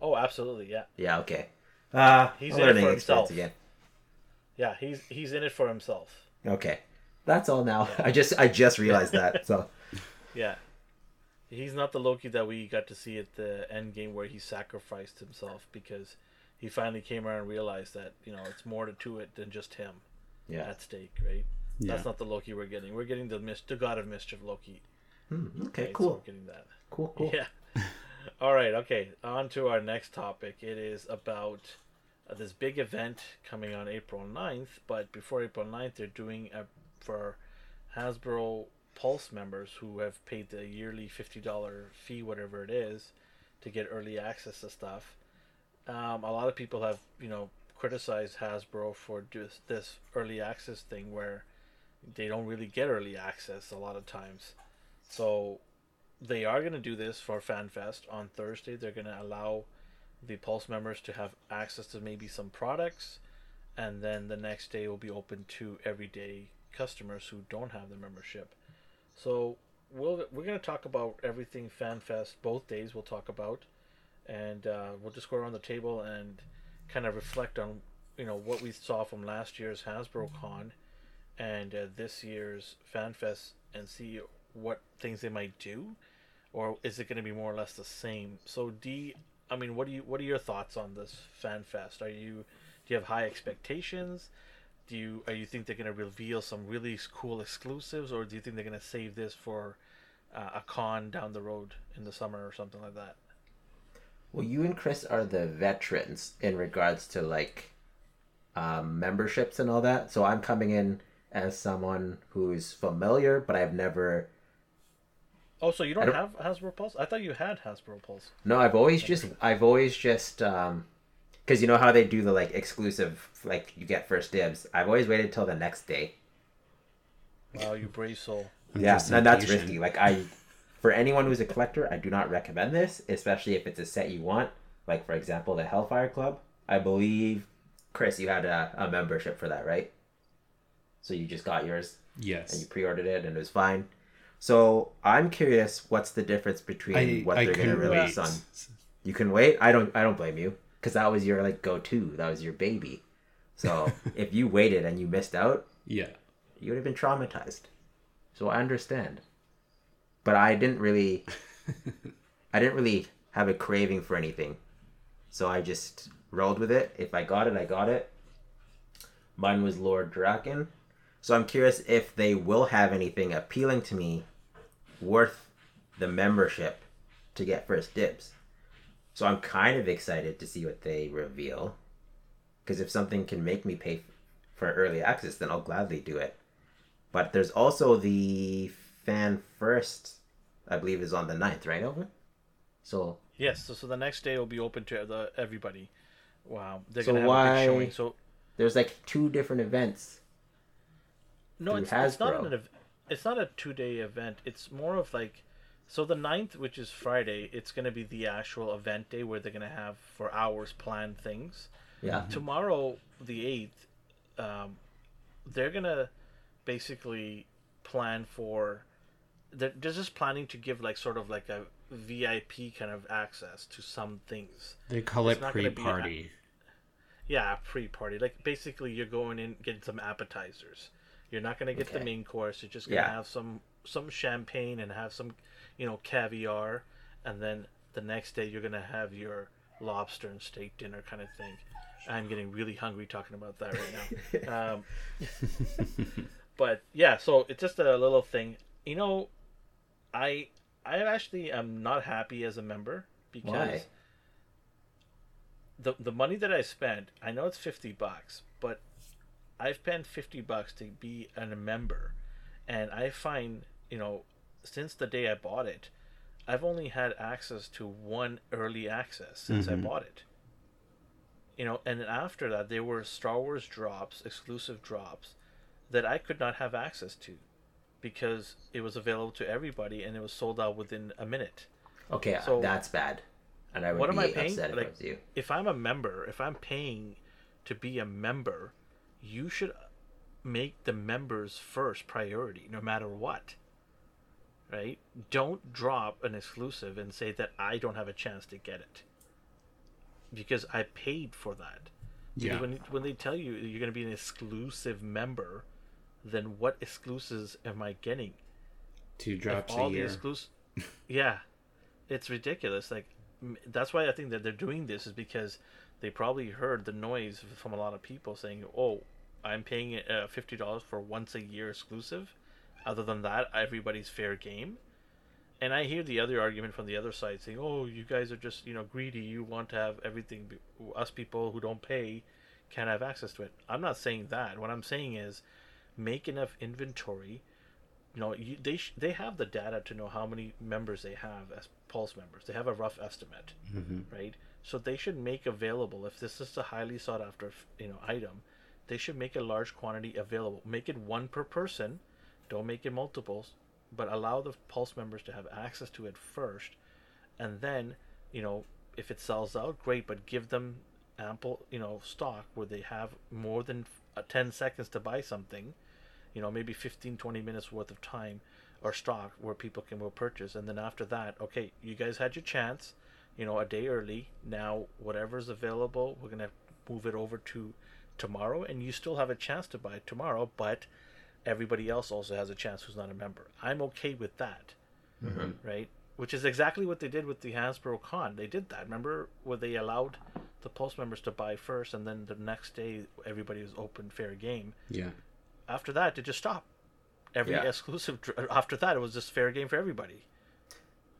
Oh, absolutely, yeah, Yeah, okay. Uh, He's I'm in it learning for himself. again. yeah. He's he's in it for himself. Okay. That's all now. I just I just realized that. So Yeah. He's not the Loki that we got to see at the end game where he sacrificed himself because he finally came around and realized that, you know, it's more to it than just him yeah. at stake, right? Yeah. That's not the Loki we're getting. We're getting the mis- the god of mischief Loki. Hmm, okay, right? So cool. we're getting that. Cool, cool. Yeah. All right, okay. On to our next topic. It is about uh, this big event coming on April 9th, but before April 9th, they're doing a for Hasbro Pulse members who have paid the yearly $50 fee, whatever it is, to get early access to stuff. Um, a lot of people have, you know, criticized Hasbro for this, this early access thing where they don't really get early access a lot of times. So they are going to do this for FanFest on Thursday. They're going to allow the Pulse members to have access to maybe some products, and then the next day will be open to everyday customers who don't have the membership. So we'll we're going to talk about everything FanFest both days. We'll talk about, and uh, we'll just go around the table and kind of reflect on you know what we saw from last year's Hasbro Con and uh, this year's FanFest and see what things they might do, or is it going to be more or less the same? So, D, I mean, what do you what are your thoughts on this FanFest? Are you do you have high expectations? Do you are you think they're going to reveal some really cool exclusives, or do you think they're going to save this for uh, a con down the road in the summer or something like that? Well, you and Chris are the veterans in regards to like um, memberships and all that. So I'm coming in as someone who's familiar, but I've never. Oh, so you don't, don't- have Hasbro Pulse? I thought you had Hasbro Pulse. No, I've always just I've always just um, because you know how they do the like exclusive like you get first dibs. I've always waited till the next day. Wow, you brave soul. Yeah, just and that's risky. Like I, for anyone who's a collector, I do not recommend this, especially if it's a set you want. Like for example, the Hellfire Club. I believe, Chris, you had a, a membership for that, right? So you just got yours Yes. and you pre-ordered it, and it was fine. So I'm curious, what's the difference between I, what I they're gonna release wait. on? You can wait. I don't. I don't blame you because that was your like go-to. That was your baby. So if you waited and you missed out, Yeah. you would have been traumatized. So I understand. But I didn't really I didn't really have a craving for anything, so I just rolled with it. If I got it, I got it. Mine was Lord Drakkon, so I'm curious if they will have anything appealing to me, worth the membership, to get first dibs. So I'm kind of excited to see what they reveal, because if something can make me pay for early access, then I'll gladly do it. But there's also the fan first, I believe, is on the 9th, right, Over? So Yes, so, so the next day will be open to the everybody. Wow, they're So gonna have a why- big showing. So there's like two different events. no, through it's, it's not an ev- it's not a two day event. It's more of like so the 9th, which is Friday, it's gonna be the actual event day where they're gonna have for hours planned things. Yeah. Tomorrow, the eighth, um, they're gonna basically plan for. They're, they're just planning to give like sort of like a VIP kind of access to some things. They call It's it not gonna be a- pre-party. Yeah, pre-party. Like basically, you're going in getting some appetizers. You're not gonna get the main course. You're just gonna Yeah. have some some champagne and have some, you know, caviar, and then the next day you're gonna have your lobster and steak dinner kind of thing. I'm getting really hungry talking about that right now. um, but yeah, so it's just a little thing. You know, I I actually am not happy as a member because Why? the the money that I spent, I know it's fifty bucks, but I've spent fifty bucks to be a member, and I find you know since the day I bought it, I've only had access to one early access since I Mhm. bought it. You know, and then after that, there were Star Wars drops, exclusive drops, that I could not have access to, because it was available to everybody and it was sold out within a minute. Okay, So- that's bad. And I would What am be I paying? upset if Like- it was you. if I'm a member, if I'm paying to be a member, you should make the members first priority, no matter what. Right? Don't drop an exclusive and say that I don't have a chance to get it. Because I paid for that. Yeah. When, when they tell you you're going to be an exclusive member, then what exclusives am I getting? Two drops a all the year. exclusive yeah. It's ridiculous. Like that's why i think that they're doing this is because they probably heard the noise from a lot of people saying oh i'm paying uh, $50 for once a year exclusive. Other than that everybody's fair game. And i hear the other argument from the other side saying oh you guys are just you know greedy. You want to have everything us people who don't pay can't have access to it. I'm not saying that. What i'm saying is make enough inventory. You know you, they sh- they have the data to know how many members they have as pulse members. They have a rough estimate Mhm. right? So they should make available if this is a highly sought after you know item they should make a large quantity available. Make it one per person. Don't make it multiples but allow the pulse members to have access to it first. And then you know if it sells out great but give them ample you know stock where they have more than uh, 10 seconds to buy something you know maybe 15 20 minutes worth of time or stock where people can go purchase and then after that okay you guys had your chance you know a day early now whatever's available we're gonna move it over to tomorrow and you still have a chance to buy it tomorrow but everybody else also has a chance who's not a member i'm okay with that Mhm. right which is exactly what they did with the Hasbro Con. They did that. Remember where they allowed the Pulse members to buy first, and then the next day everybody was open fair game. Yeah. After that, it just stopped. Every Yeah. exclusive dr- after that, it was just fair game for everybody,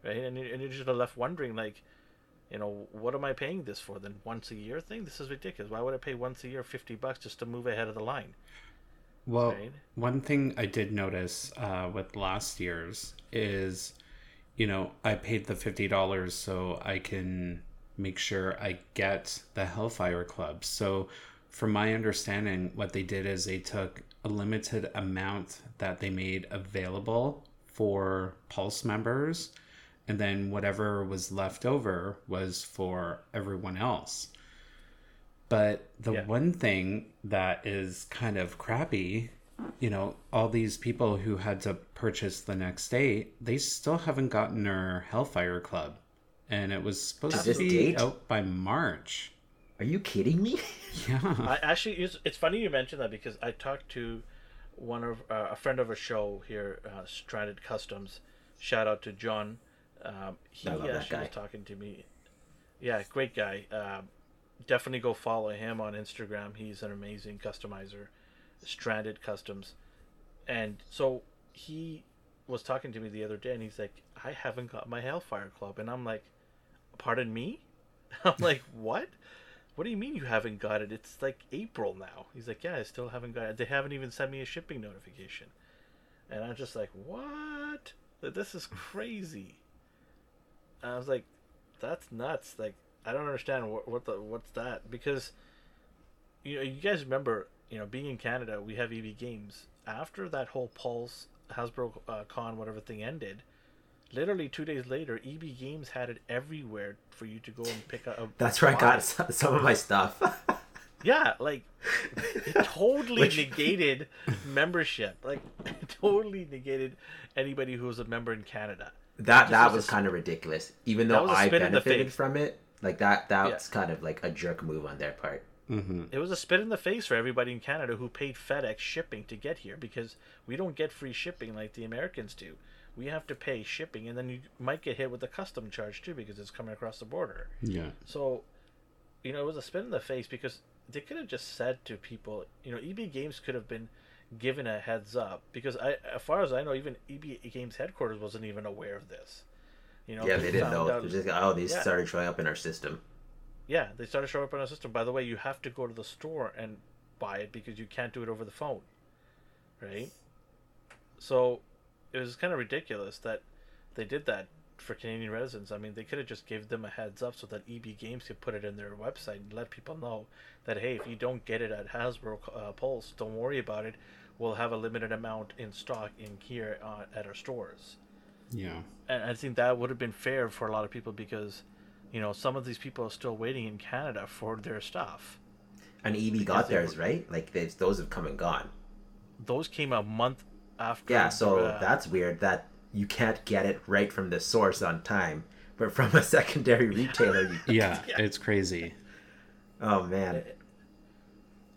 right? And and you're just left wondering, like, you know, what am I paying this for? Then once a year thing? This is ridiculous. Why would I pay once a year fifty bucks just to move ahead of the line? Well, Right. one thing I did notice uh, with last year's is, you know, I paid the fifty dollars so I can make sure I get the Hellfire Club. So, from my understanding, what they did is they took a limited amount that they made available for Pulse members, and then whatever was left over was for everyone else. But the Yeah. one thing that is kind of crappy, you know, all these people who had to purchase the next day, they still haven't gotten their Hellfire Club. And it was supposed To to be date? out by March. Are you kidding me? Yeah. I actually, it's, it's funny you mentioned that because I talked to one of uh, a friend of a show here, uh, Stranded Customs. Shout out to John. Um, he I love that actually was talking to me. Yeah, great guy. Um, definitely go follow him on Instagram. He's an amazing customizer, Stranded Customs, and so he was talking to me the other day, and he's like, "I haven't got my Hellfire Club," and I'm like, "Pardon me?" I'm like, "What?" What do you mean you haven't got it? It's like April now. He's like, yeah, I still haven't got it. They haven't even sent me a shipping notification. And I'm just like, what? This is crazy. And I was like, that's nuts. Like, I don't understand what what the what's that because you know you guys remember you know being in Canada we have EB Games after that whole Pulse Hasbro uh, Con whatever thing ended. Literally two days later, EB Games had it everywhere for you to go and pick up. That's where I got some some of my stuff. Yeah, like it totally Which- negated membership. Like it totally negated anybody who was a member in Canada. that that was was s- kind of ridiculous. Even though was a I spit in the benefited from it, like that that's kind of like a jerk move on their part. Mm-hmm. It was a spit in the face for everybody in Canada who paid FedEx shipping to get here because we don't get free shipping like the Americans do. We have to pay shipping, and then you might get hit with a custom charge too because it's coming across the border. Yeah. So, you know, it was a spin in the face because they could have just said to people, you know, EB Games could have been given a heads up because I, as far as I know, even EB Games headquarters wasn't even aware of this. You know, yeah, they didn't know. out- just, oh, these Yeah. started showing up in our system. yeah, they started showing up in our system. By the way, you have to go to the store and buy it because you can't do it over the phone, right? So it was kind of ridiculous that they did that for Canadian residents. I mean, they could have just gave them a heads up so that EB Games could put it in their website and let people know that hey, if you don't get it at Hasbro uh, Pulse, don't worry about it. We'll have a limited amount in stock in here uh, at our stores Yeah. and I think that would have been fair for a lot of people because, you know, some of these people are still waiting in Canada for their stuff. And EB got Because they theirs, were- right? Like those have come and gone. Those came a month after. Yeah, so uh, that's weird that you can't get it right from the source on time, but from a secondary retailer, you. Yeah, Yeah. it's crazy. Oh man,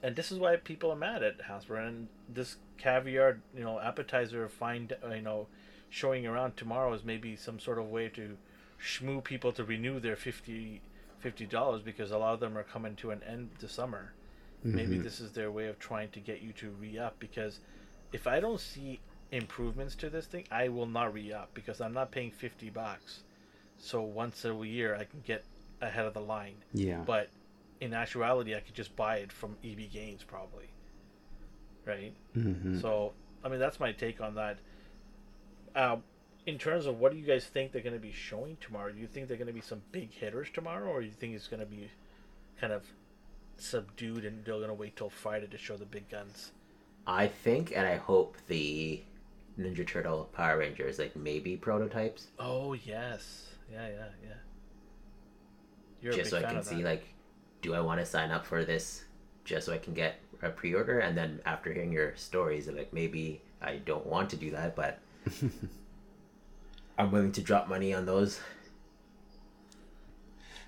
and this is why people are mad at Hasbro and this caviar, you know, appetizer find, you know, showing around tomorrow is maybe some sort of way to schmoo people to renew their 50 dollars because a lot of them are coming to an end this summer. Maybe Mhm. this is their way of trying to get you to re up because if I don't see improvements to this thing, I will not re up because I'm not paying 50 bucks. So once a year I can get ahead of the line. Yeah. But in actuality, I could just buy it from EB Games probably. Right? hmm So, I mean, that's my take on that. Um, in terms of what do you guys think they're going to be showing tomorrow? Do you think they're going to be some big hitters tomorrow, or do you think it's going to be kind of subdued and they're going to wait till Friday to show the big guns? I think and I hope the Ninja Turtle Power Rangers like maybe prototypes, Oh yes, yeah, yeah, yeah. You're just a so big I can see like, do I want to sign up for this, just so I can get a pre-order, and then after hearing your stories, of like maybe I don't want to do that, but I'm willing to drop money on those.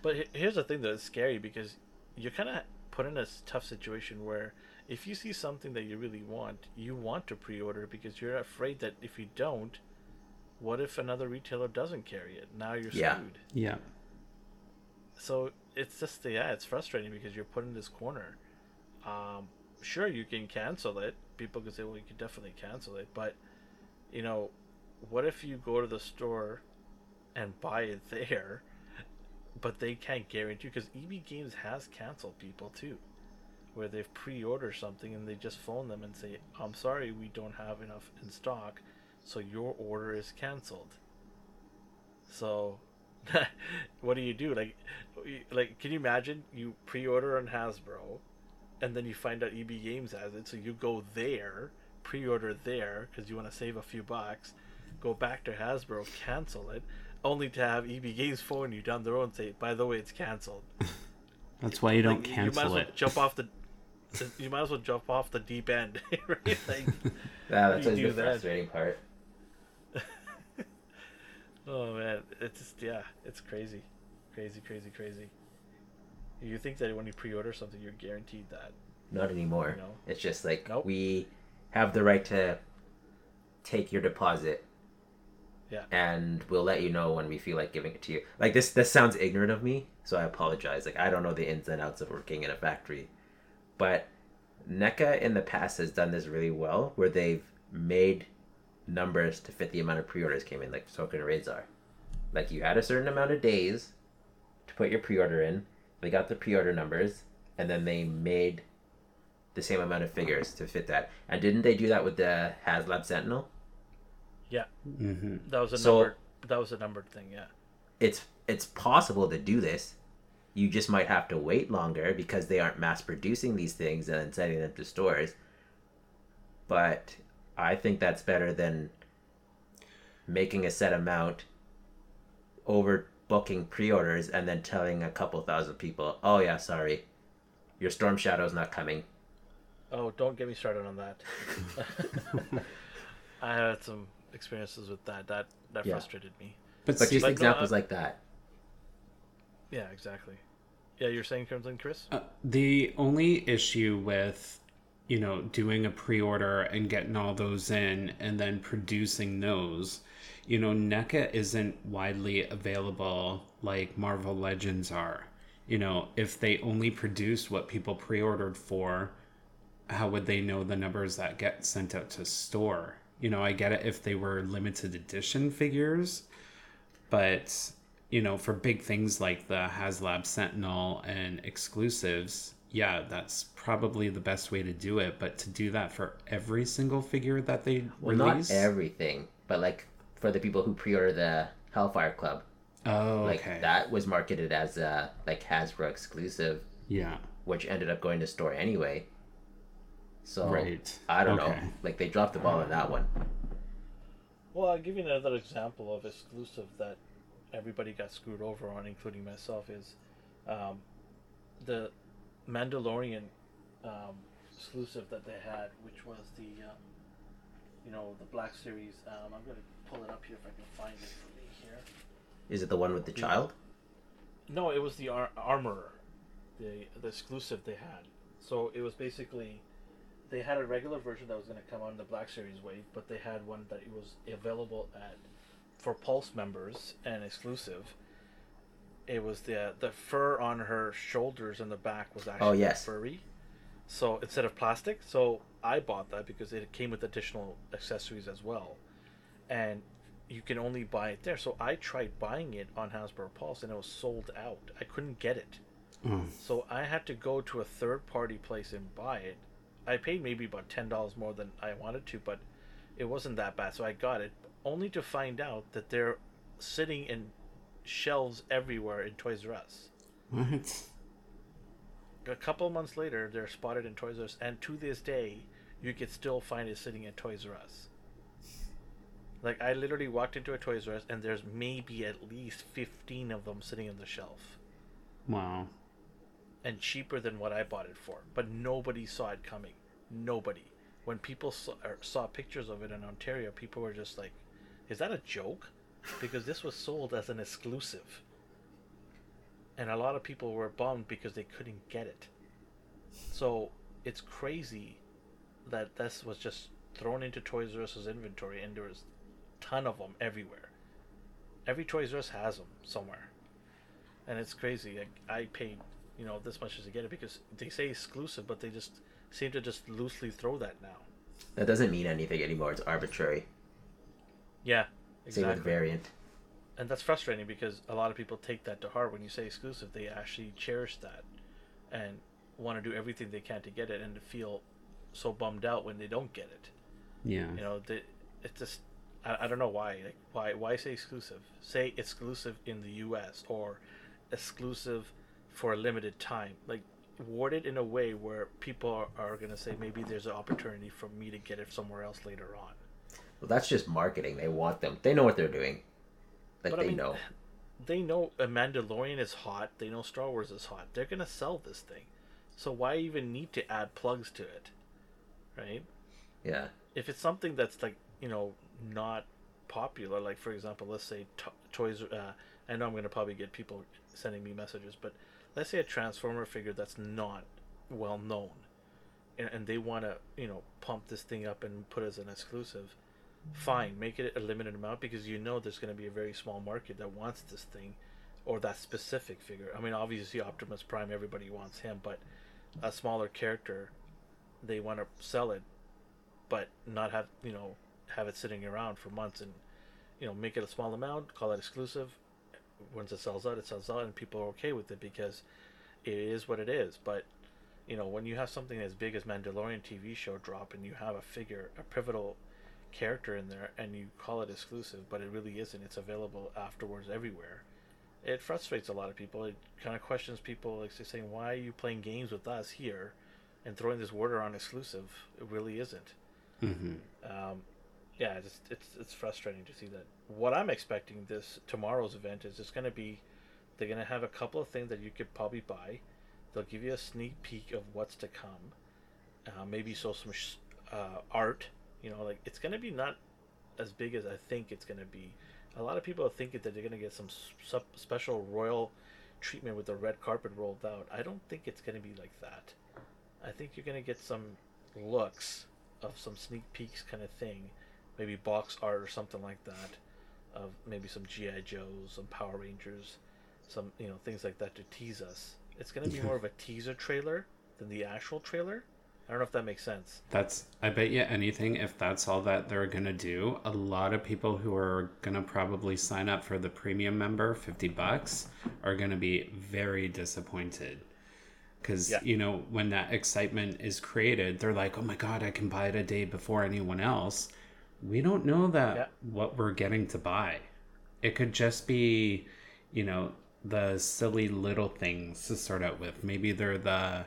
But here's the thing that's scary because you're kind of put in a tough situation where if you see something that you really want, you want to pre-order because you're afraid that if you don't, what if another retailer doesn't carry it? Now you're Yeah. screwed. Yeah. So it's just yeah, it's frustrating because you're put in this corner. Um, sure, you can cancel it. People can say, well, you can definitely cancel it, but you know, what if you go to the store and buy it there, but they can't guarantee because EB Games has canceled people too, where they've pre-ordered something and they just phone them and say, "I'm sorry, we don't have enough in stock, so your order is canceled." So, what do you do? Like, like, can you imagine you pre-order on Hasbro, and then you find out EB Games has it, so you go there, pre-order there because you want to save a few bucks, go back to Hasbro, cancel it, only to have EB Games phone you down the road and say, "By the way, it's canceled." That's why you don't Like, you might as cancel well it. jump off the. You might as well jump off the deep end, right? Like, Yeah, that's You do the that. frustrating part. oh man, it's just yeah, it's crazy, crazy, crazy, crazy. You think that when you pre-order something, you're guaranteed that. Not anymore. No. It's just like Nope. we have the right to take your deposit, Yeah. And we'll let you know when we feel like giving it to you. Like this this sounds ignorant of me, so I apologize. Like I don't know the ins and outs of working in a factory. But NECA in the past has done this really well where they've made numbers to fit the amount of pre-orders came in, like Token Raids are. Like you had a certain amount of days to put your pre-order in. They got the pre-order numbers, and then they made the same amount of figures to fit that. And didn't they do that with the HasLab Sentinel? Yeah, hmm that was a So- numbered. That was a numbered thing. Yeah. It's it's possible to do this. You just might have to wait longer because they aren't mass producing these things and sending them to stores. But I think that's better than making a set amount, overbooking pre-orders, and then telling a couple thousand people, "Oh yeah, sorry, your Storm Shadow's not coming." Oh, don't get me started on that. I had some experiences with that. That that Yeah. frustrated me. But, But see, just But no, examples I- like that. Yeah, exactly. Yeah, you're saying something, Chris? Uh, the only issue with you know doing a pre-order and getting all those in and then producing those you know NECA isn't widely available like Marvel Legends are you know if they only produced what people pre-ordered for how would they know the numbers that get sent out to store you know I get it if they were limited edition figures but you know for big things like the haslab sentinel and exclusives yeah that's probably the best way to do it but to do that for every single figure that they Well, release not everything, but like for the people who pre-order the Hellfire Club, oh like okay that was marketed as a like Hasbro exclusive, yeah which ended up going to store anyway. So Right. I don't Okay. know. Like they dropped the ball on that one. Well, I'll give you another example of exclusive that everybody got screwed over on, including myself, is um, the Mandalorian um, exclusive that they had, which was the, um, you know, the Black Series. Um, I'm going to pull it up here if I can find it for me here. Is it the one with the child? No, it was the ar- Armorer, the the exclusive they had. So it was basically they had a regular version that was going to come on the Black Series wave, but they had one that it was available at for Pulse members and exclusive. It was the the fur on her shoulders and the back was oh, actually Oh, yes. furry. So instead of plastic, so I bought that because it came with additional accessories as well, and you can only buy it there. So I tried buying it on Hasbro Pulse and it was sold out. I couldn't get it. Oh. So I had to go to a third party place and buy it. I paid maybe about ten dollars more than I wanted to, but it wasn't that bad. So I got it, only to find out that they're sitting in shelves everywhere in Toys R Us. what A couple months later, they're spotted in Toys R Us, and to this day, you can still find it sitting in Toys R Us. Like I literally walked into a Toys R Us, and there's maybe at least fifteen of them sitting on the shelf. wow and cheaper than what I bought it for. But nobody saw it coming. Nobody. When people saw, or saw pictures of it in Ontario, people were just like, "Is that a joke?" Because this was sold as an exclusive, and a lot of people were bummed because they couldn't get it. So it's crazy that this was just thrown into Toys R Us's inventory, and there was a ton of them everywhere. Every Toys R Us has them somewhere, and it's crazy. I, I paid you know this much just to get it because they say exclusive, but they just seem to just loosely throw that now. That doesn't mean anything anymore. It's arbitrary. Yeah, Same with exactly. variant. And that's frustrating because a lot of people take that to heart. When you say exclusive, they actually cherish that and want to do everything they can to get it, and to feel so bummed out when they don't get it. yeah You know, they, it's just I, I don't know why. Like, why why say exclusive? Say exclusive in the U.S. or exclusive for a limited time. Like word it in a way where people are, are gonna say maybe there's an opportunity for me to get it somewhere else later on. Well, that's just marketing. They want them. They know what they're doing. Like But I they mean, know. They know a Mandalorian is hot. They know Star Wars is hot. They're gonna sell this thing. So why even need to add plugs to it, right? Yeah. if it's something that's like you know not popular like for example let's say to- toys uh, i know i'm going to probably get people sending me messages but let's say a transformer figure that's not well known and, and they want to you know pump this thing up and put it as an exclusive fine, make it a limited amount because you know there's going to be a very small market that wants this thing or that specific figure. I mean, obviously Optimus Prime, everybody wants him, but a smaller character, they want to sell it, but not have you know have it sitting around for months and you know make it a small amount, call it exclusive. Once it sells out, it sells out, and people are okay with it because it is what it is. But you know, when you have something as big as Mandalorian TV show drop, and you have a figure, a pivotal character in there, and you call it exclusive, but it really isn't. It's available afterwards everywhere. It frustrates a lot of people. It kind of questions people, like saying, "Why are you playing games with us here, and throwing this word around exclusive? It really isn't." Mm-hmm. Um, yeah, it's, it's it's frustrating to see that. What I'm expecting this tomorrow's event is it's going to be they're going to have a couple of things that you could probably buy. They'll give you a sneak peek of what's to come. Uh, maybe so some sh- uh, art. You know, like it's going to be not as big as I think it's going to be. A lot of people are thinking that they're going to get some sub- special royal treatment with the red carpet rolled out. I don't think it's going to be like that. I think you're going to get some looks of some sneak peeks kind of thing, maybe box art or something like that, of maybe some GI Joes, some Power Rangers, some you know things like that to tease us. It's gonna be more of a teaser trailer than the actual trailer. I don't know if that makes sense. That's I bet you anything if that's all that they're gonna do, a lot of people who are gonna probably sign up for the premium member, fifty bucks, are gonna be very disappointed. Cause Yeah. you know, when that excitement is created, they're like, Oh my god, I can buy it a day before anyone else. We don't know that Yeah. what we're getting to buy. It could just be, you know, the silly little things to start out with. Maybe they're the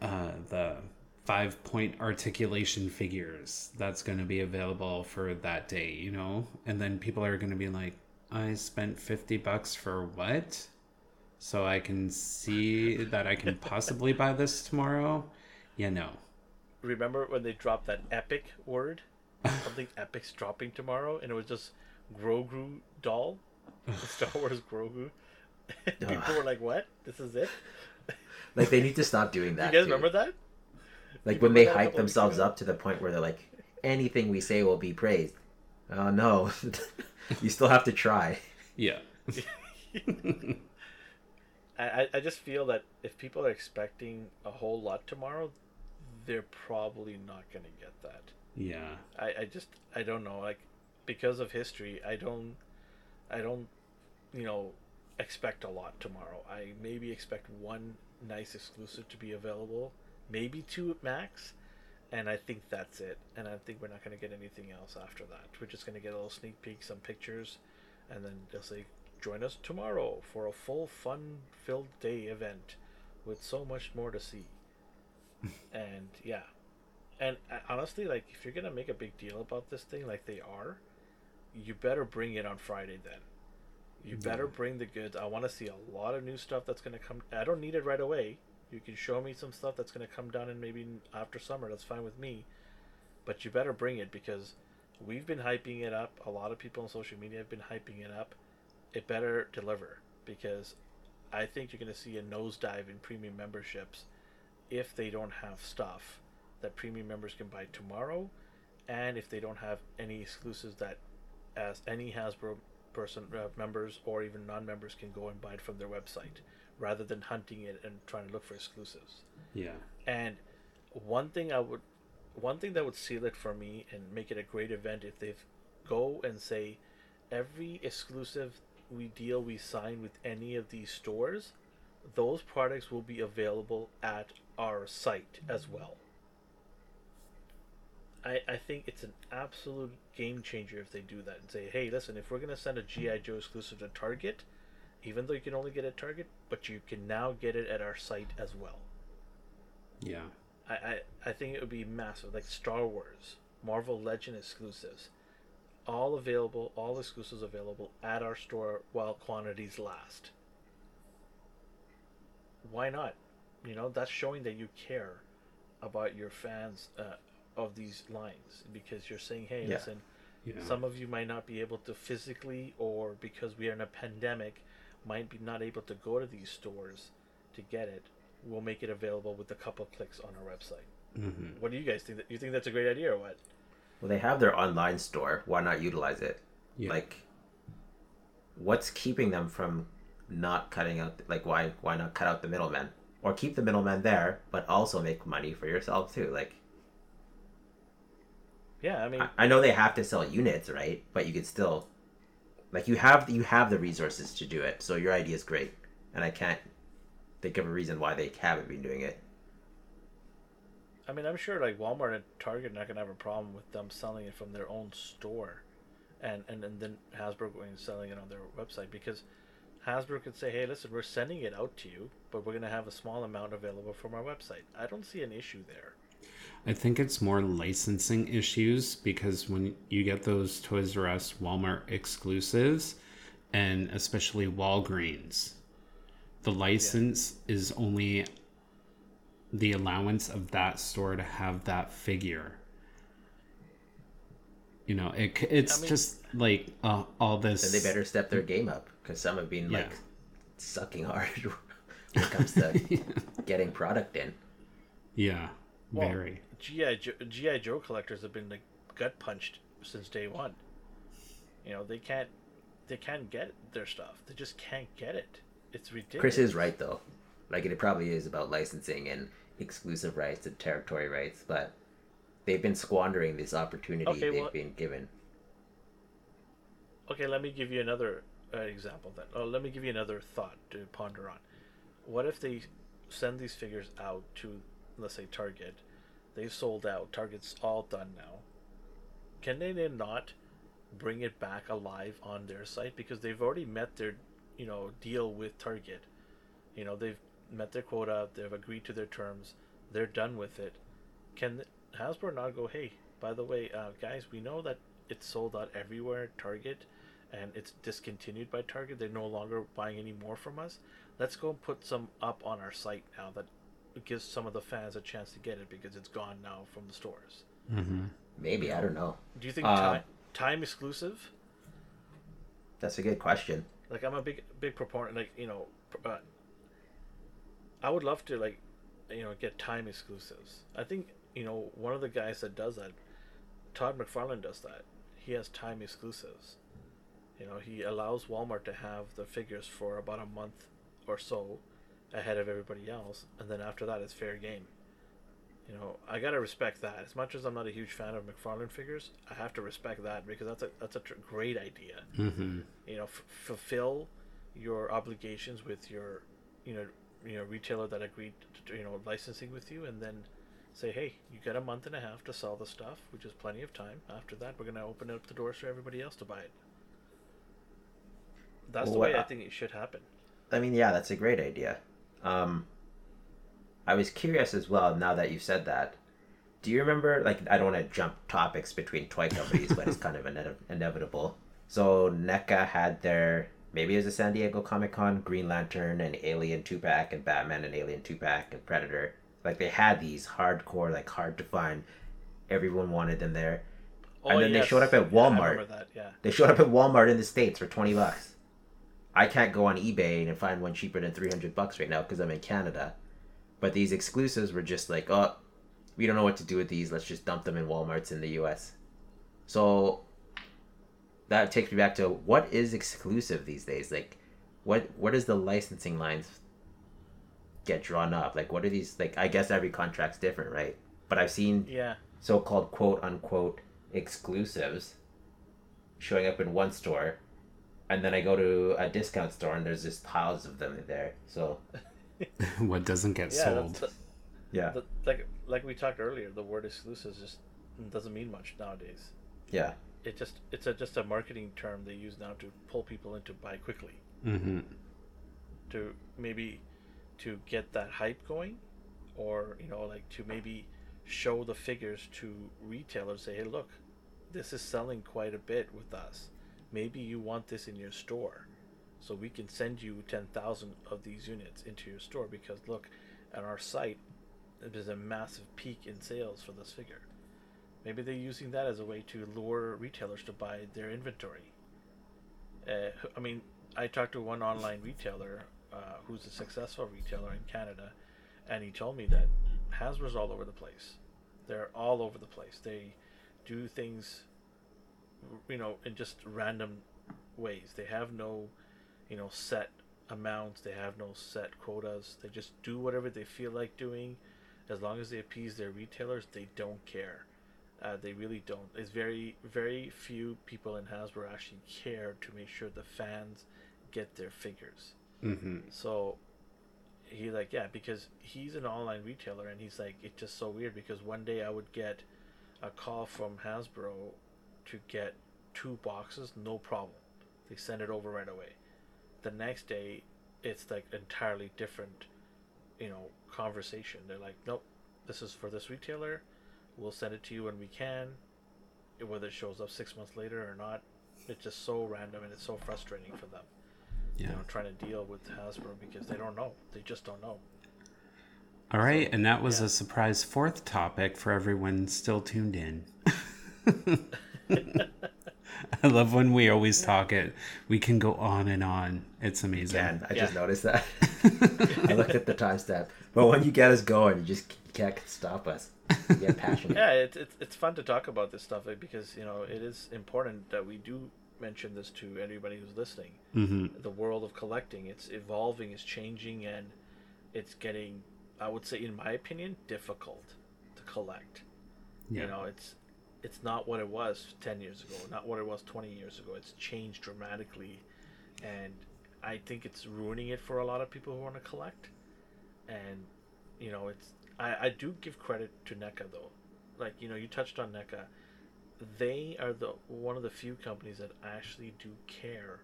uh, the five point articulation figures that's going to be available for that day, you know? And then people are going to be like, I spent 50 bucks for what? So I can see that I can possibly buy this tomorrow? Yeah, no. Remember when they dropped that epic word? Something epic's dropping tomorrow, and it was just Grogu doll, Star Wars Grogu. People were like, "What? This is it?" Like they need to stop doing that. You guys too. remember that? Like You when they remember that a hype themselves up to the point where they're like, anything we say will be praised. Oh no, you still have to try. Yeah. I, I- I just feel that if people are expecting a whole lot tomorrow, they're probably not going to get that. Yeah. I, I just I don't know like because of history I don't I don't you know expect a lot tomorrow. I maybe expect one nice exclusive to be available, maybe two at max, and I think that's it. And I think we're not going to get anything else after that. We're just going to get a little sneak peek, some pictures, and then they'll say join us tomorrow for a full fun-filled day event with so much more to see. and yeah, and uh, honestly, like if you're gonna make a big deal about this thing, like they are, you better bring it on Friday. Then, you better bring the goods. I want to see a lot of new stuff that's gonna come. I don't need it right away. You can show me some stuff that's gonna come down and maybe after summer. That's fine with me. But you better bring it because we've been hyping it up. A lot of people on social media have been hyping it up. It better deliver because I think you're gonna see a nosedive in premium memberships if they don't have stuff that premium members can buy tomorrow, and if they don't have any exclusives that, as any Hasbro person uh, members or even non-members can go and buy it from their website, rather than hunting it and trying to look for exclusives. Yeah. And one thing I would, one thing that would seal it for me and make it a great event if they go and say, every exclusive we deal we sign with any of these stores, those products will be available at our site as well. I, I think it's an absolute game changer if they do that and say, hey, listen, if we're going to send a G.I. Joe exclusive to Target, even though you can only get it at Target, but you can now get it at our site as well. Yeah. I, I, I think it would be massive, like Star Wars, Marvel Legend exclusives, all available, all exclusives available at our store while quantities last. Why not? You know, that's showing that you care about your fans uh, of these lines because you're saying, hey, Yeah. listen, Yeah. some of you might not be able to physically, or because we are in a pandemic, might be not able to go to these stores to get it. We'll make it available with a couple clicks on our website. hmm What do you guys think? That you think that's a great idea or what? Well, they have their online store. Why not utilize it? Yeah. Like, what's keeping them from not cutting out? Like, why why not cut out the middleman or keep the middleman there, but also make money for yourself too? Like, Yeah, I mean, I, I know they have to sell units, right? But you could still, like, you have you have the resources to do it. So your idea is great, and I can't think of a reason why they haven't been doing it. I mean, I'm sure like Walmart and Target are not gonna have a problem with them selling it from their own store, and and, and then Hasbro going and selling it on their website because Hasbro could say, hey, listen, we're sending it out to you, but we're gonna have a small amount available from our website. I don't see an issue there. I think it's more licensing issues because when you get those Toys R Us Walmart exclusives, and especially Walgreens, the license is only the allowance of that store to have that figure. You know, it, it's I mean- just like uh, all this. Then they better step their game up because some have been Yeah. like sucking hard when it comes to getting product in. Yeah, Well, very. GI Joe, GI Joe collectors have been like gut punched since day one. You know, they can't they can't get their stuff. They just can't get it. It's ridiculous. Chris is right though. Like it probably is about licensing and exclusive rights and territory rights, but they've been squandering this opportunity Okay, they've well- been given. Okay, let me give you another uh, example then. Oh, let me give you another thought to ponder on. What if they send these figures out to, let's say, Target? They've sold out. Target's all done now. Can they then not bring it back alive on their site because they've already met their, you know, deal with Target? You know, they've met their quota. They've agreed to their terms. They're done with it. Can Hasbro not go? Hey, by the way, uh, guys, we know that it's sold out everywhere Target and it's discontinued by Target. They're no longer buying any more from us. Let's go put some up on our site now that gives some of the fans a chance to get it because it's gone now from the stores. hmm Maybe I don't know. Do you think Uh, time, time exclusive? That's a good question. Like I'm a big big proponent. Like you know, uh, I would love to like you know get time exclusives. I think you know one of the guys that does that, Todd McFarlane does that. He has time exclusives. You know, he allows Walmart to have the figures for about a month or so ahead of everybody else, and then after that, it's fair game. You know, I gotta respect that. As much as I'm not a huge fan of McFarlane figures, I have to respect that because that's a that's a tr- great idea hmm you know f- fulfill your obligations with your you know you know retailer that agreed to you know licensing with you and then say hey you got a month and a half to sell the stuff which is plenty of time after that we're going to open up the doors for everybody else to buy it that's the way i I- think it should happen I mean, yeah, that's a great idea. Um, I was curious as well. Now that you've said that, do you remember? Like, I don't want to jump topics between toy companies, but it's kind of ine- inevitable. So NECA had their maybe it was a San Diego Comic Con Green Lantern and Alien two pack and Batman and Alien two pack and Predator. Like they had these hardcore, like hard to find. Everyone wanted them there. And then they showed up at Yeah, Walmart. remember that yeah They showed up at Walmart in the states for twenty bucks. I can't go on eBay and find one cheaper than three hundred bucks right now because I'm in Canada. But these exclusives were just like, oh, we don't know what to do with these. Let's just dump them in WalMarts in the U.S. So that takes me back to what is exclusive these days. Like, what what does the licensing lines get drawn up? Like, what are these? Like, I guess every contract's different, right? But I've seen yeah so-called quote unquote exclusives showing up in one store and then I go to a discount store and there's just piles of them there. So. What doesn't get yeah sold? that's, yeah, the, like like we talked earlier the word exclusive just doesn't mean much nowadays. Yeah, it just it's a, just a marketing term they use now to pull people in to buy quickly. Hmm to maybe to get that hype going or you know like to maybe show the figures to retailers say hey look this is selling quite a bit with us maybe you want this in your store so we can send you 10,000 of these units into your store because look at our site there's a massive peak in sales for this figure maybe they're using that as a way to lure retailers to buy their inventory uh, I mean, I talked to one online retailer uh, who's a successful retailer in Canada, and he told me that Hasbro's all over the place. They're all over the place. They do things, you know, in just random ways. They have no, you know, set amounts. They have no set quotas. They just do whatever they feel like doing, as long as they appease their retailers. They don't care. Uh, they really don't. It's very, very few people in Hasbro actually care to make sure the fans get their figures. Mm-hmm. So he like yeah because he's an online retailer and he's like it's just so weird because one day I would get a call from Hasbro to get two boxes no problem they send it over right away the next day it's like entirely different you know conversation they're like nope this is for this retailer we'll send it to you when we can whether it shows up six months later or not it's just so random and it's so frustrating for them Yeah. you know, trying to deal with Hasbro because they don't know. They just don't know. All right, and that was yeah. a surprise fourth topic for everyone still tuned in. I love when we always talk it. We can go on and on. It's amazing. Again, I just noticed that. I looked at the time timestamp. But when you get us going, you just can't stop us. You get passionate. Yeah, it's, it's it's fun to talk about this stuff because you know it is important that we do mention this to anybody who's listening. Mm-hmm. The world of collecting, it's evolving, it's changing, and it's getting, I would say, in my opinion, difficult to collect. Yeah. You know, it's it's not what it was 10 years ago, not what it was 20 years ago. It's changed dramatically and I think it's ruining it for a lot of people who want to collect. And you know, it's I, I do give credit to NECA though. Like, you know, you touched on NECA. They are the one of the few companies that actually do care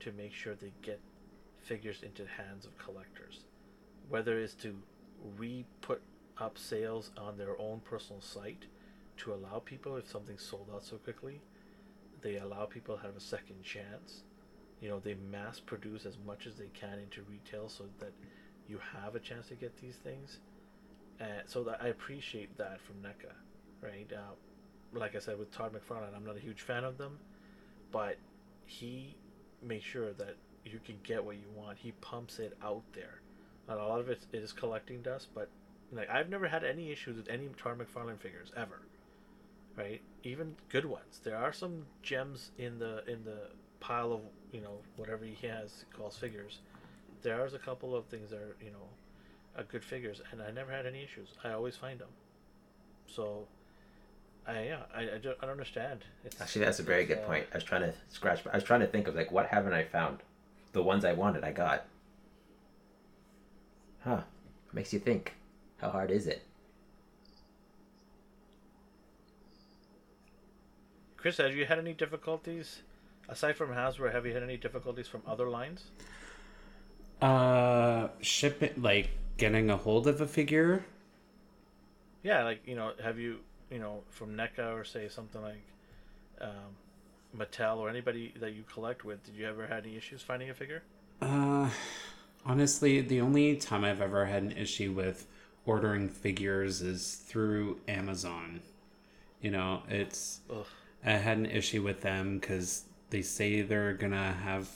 to make sure they get figures into the hands of collectors. Whether it's to re put up sales on their own personal site to allow people if something's sold out so quickly, they allow people to have a second chance. You know, they mass produce as much as they can into retail so that you have a chance to get these things. And so that I appreciate that from NECA, right? Uh, like I said with Todd McFarlane, I'm not a huge fan of them, but he makes sure that you can get what you want. He pumps it out there. And a lot of it is collecting dust, but like I've never had any issues with any Todd McFarlane figures ever. Right? Even good ones. There are some gems in the in the pile of you know whatever he has calls figures. There are a couple of things that are you know, uh, good figures, and I never had any issues. I always find them. So, I yeah I, I, don't, I don't understand. It's, Actually, that's a very good uh, point. I was trying to scratch. I was trying to think of like what haven't I found? The ones I wanted, I got. Huh? Makes you think. How hard is it? Chris, have you had any difficulties aside from Hasbro? Have you had any difficulties from other lines? Uh, shipping like getting a hold of a figure. Yeah, like you know, have you you know from NECA or say something like um, Mattel or anybody that you collect with? Did you ever had any issues finding a figure? Uh, honestly, the only time I've ever had an issue with ordering figures is through Amazon. You know, it's Ugh. I had an issue with them because they say they're gonna have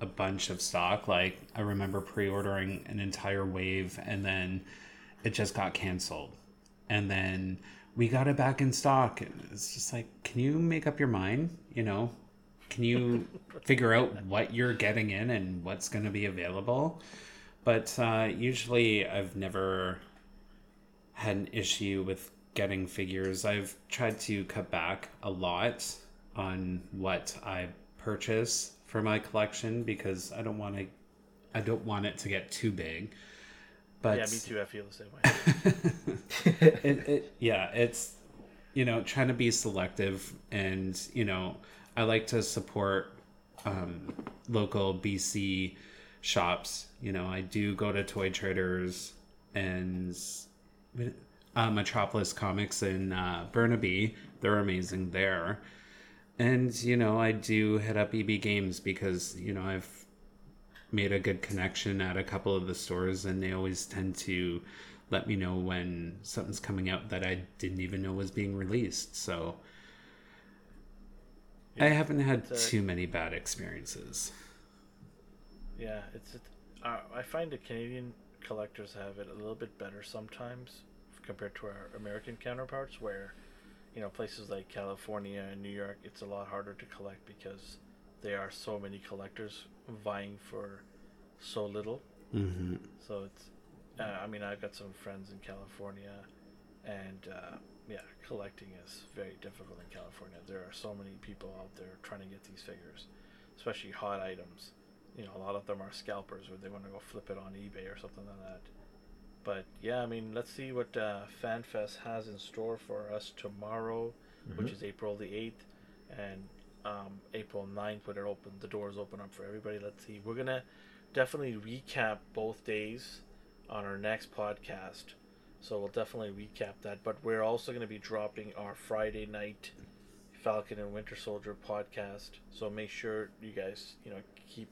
a bunch of stock. Like I remember pre-ordering an entire wave, and then it just got canceled, and then we got it back in stock. And it's just like, can you make up your mind? You know, can you figure out what you're getting in and what's to be available? But uh, usually, I've never had an issue with getting figures. I've tried to cut back a lot on what I purchase for my collection because I don't want to. I don't want it to get too big. But yeah, me too. I feel the same way. it, it yeah it's you know trying to be selective and you know i like to support um, local bc shops you know i do go to toy traders and uh, metropolis comics in uh, burnaby they're amazing there and you know i do hit up eb games because you know i've made a good connection at a couple of the stores and they always tend to let me know when something's coming out that I didn't even know was being released. So I haven't had a- too many bad experiences. Yeah, it's. It, uh, I find the Canadian collectors have it a little bit better sometimes compared to our American counterparts, where you know places like California and New York, it's a lot harder to collect because there are so many collectors vying for so little. Mm-hmm. So it's, uh, I mean, I've got some friends in California, and uh, yeah, collecting is very difficult in California. There are so many people out there trying to get these figures, especially hot items. You know, a lot of them are scalpers, where they want to go flip it on eBay or something like that. But yeah, I mean, let's see what uh, FanFest has in store for us tomorrow, which Mhm. is April the eighth, and um, April 9th when it open the doors open up for everybody. Let's see. We're gonna definitely recap both days on our next podcast. So we'll definitely recap that. But we're also going to be dropping our Friday night Falcon and Winter Soldier podcast. So make sure you guys, you know, keep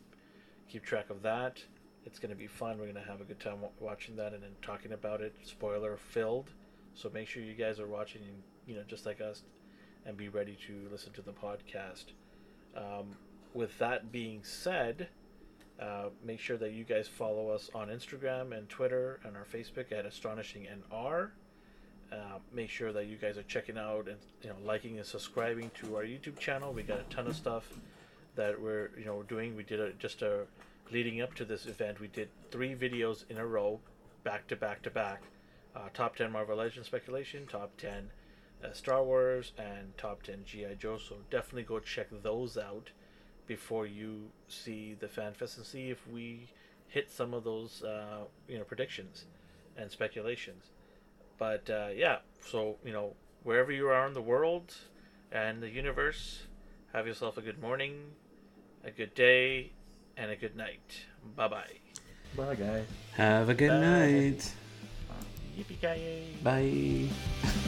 keep track of that. It's going to be fun. We're going to have a good time watching that and then talking about it. Spoiler filled. So make sure you guys are watching, you know, just like us, and be ready to listen to the podcast. Um, with that being said, uh, make sure that you guys follow us on Instagram and Twitter and our Facebook at Astonishing NR. Uh, make sure that you guys are checking out and you know liking and subscribing to our YouTube channel. We got a ton of stuff that we're you know doing. We did a, just a leading up to this event. We did three videos in a row, back to back to back. Uh, top ten Marvel Legends speculation, top ten uh, Star Wars, and top ten GI Joe. So definitely go check those out before you see the fan fest and see if we hit some of those uh, you know predictions and speculations. But uh, yeah, so you know wherever you are in the world and the universe, have yourself a good morning, a good day, and a good night. Bye bye. Bye, guys. Have a good Bye. night. Yippee-ki-yay. Bye.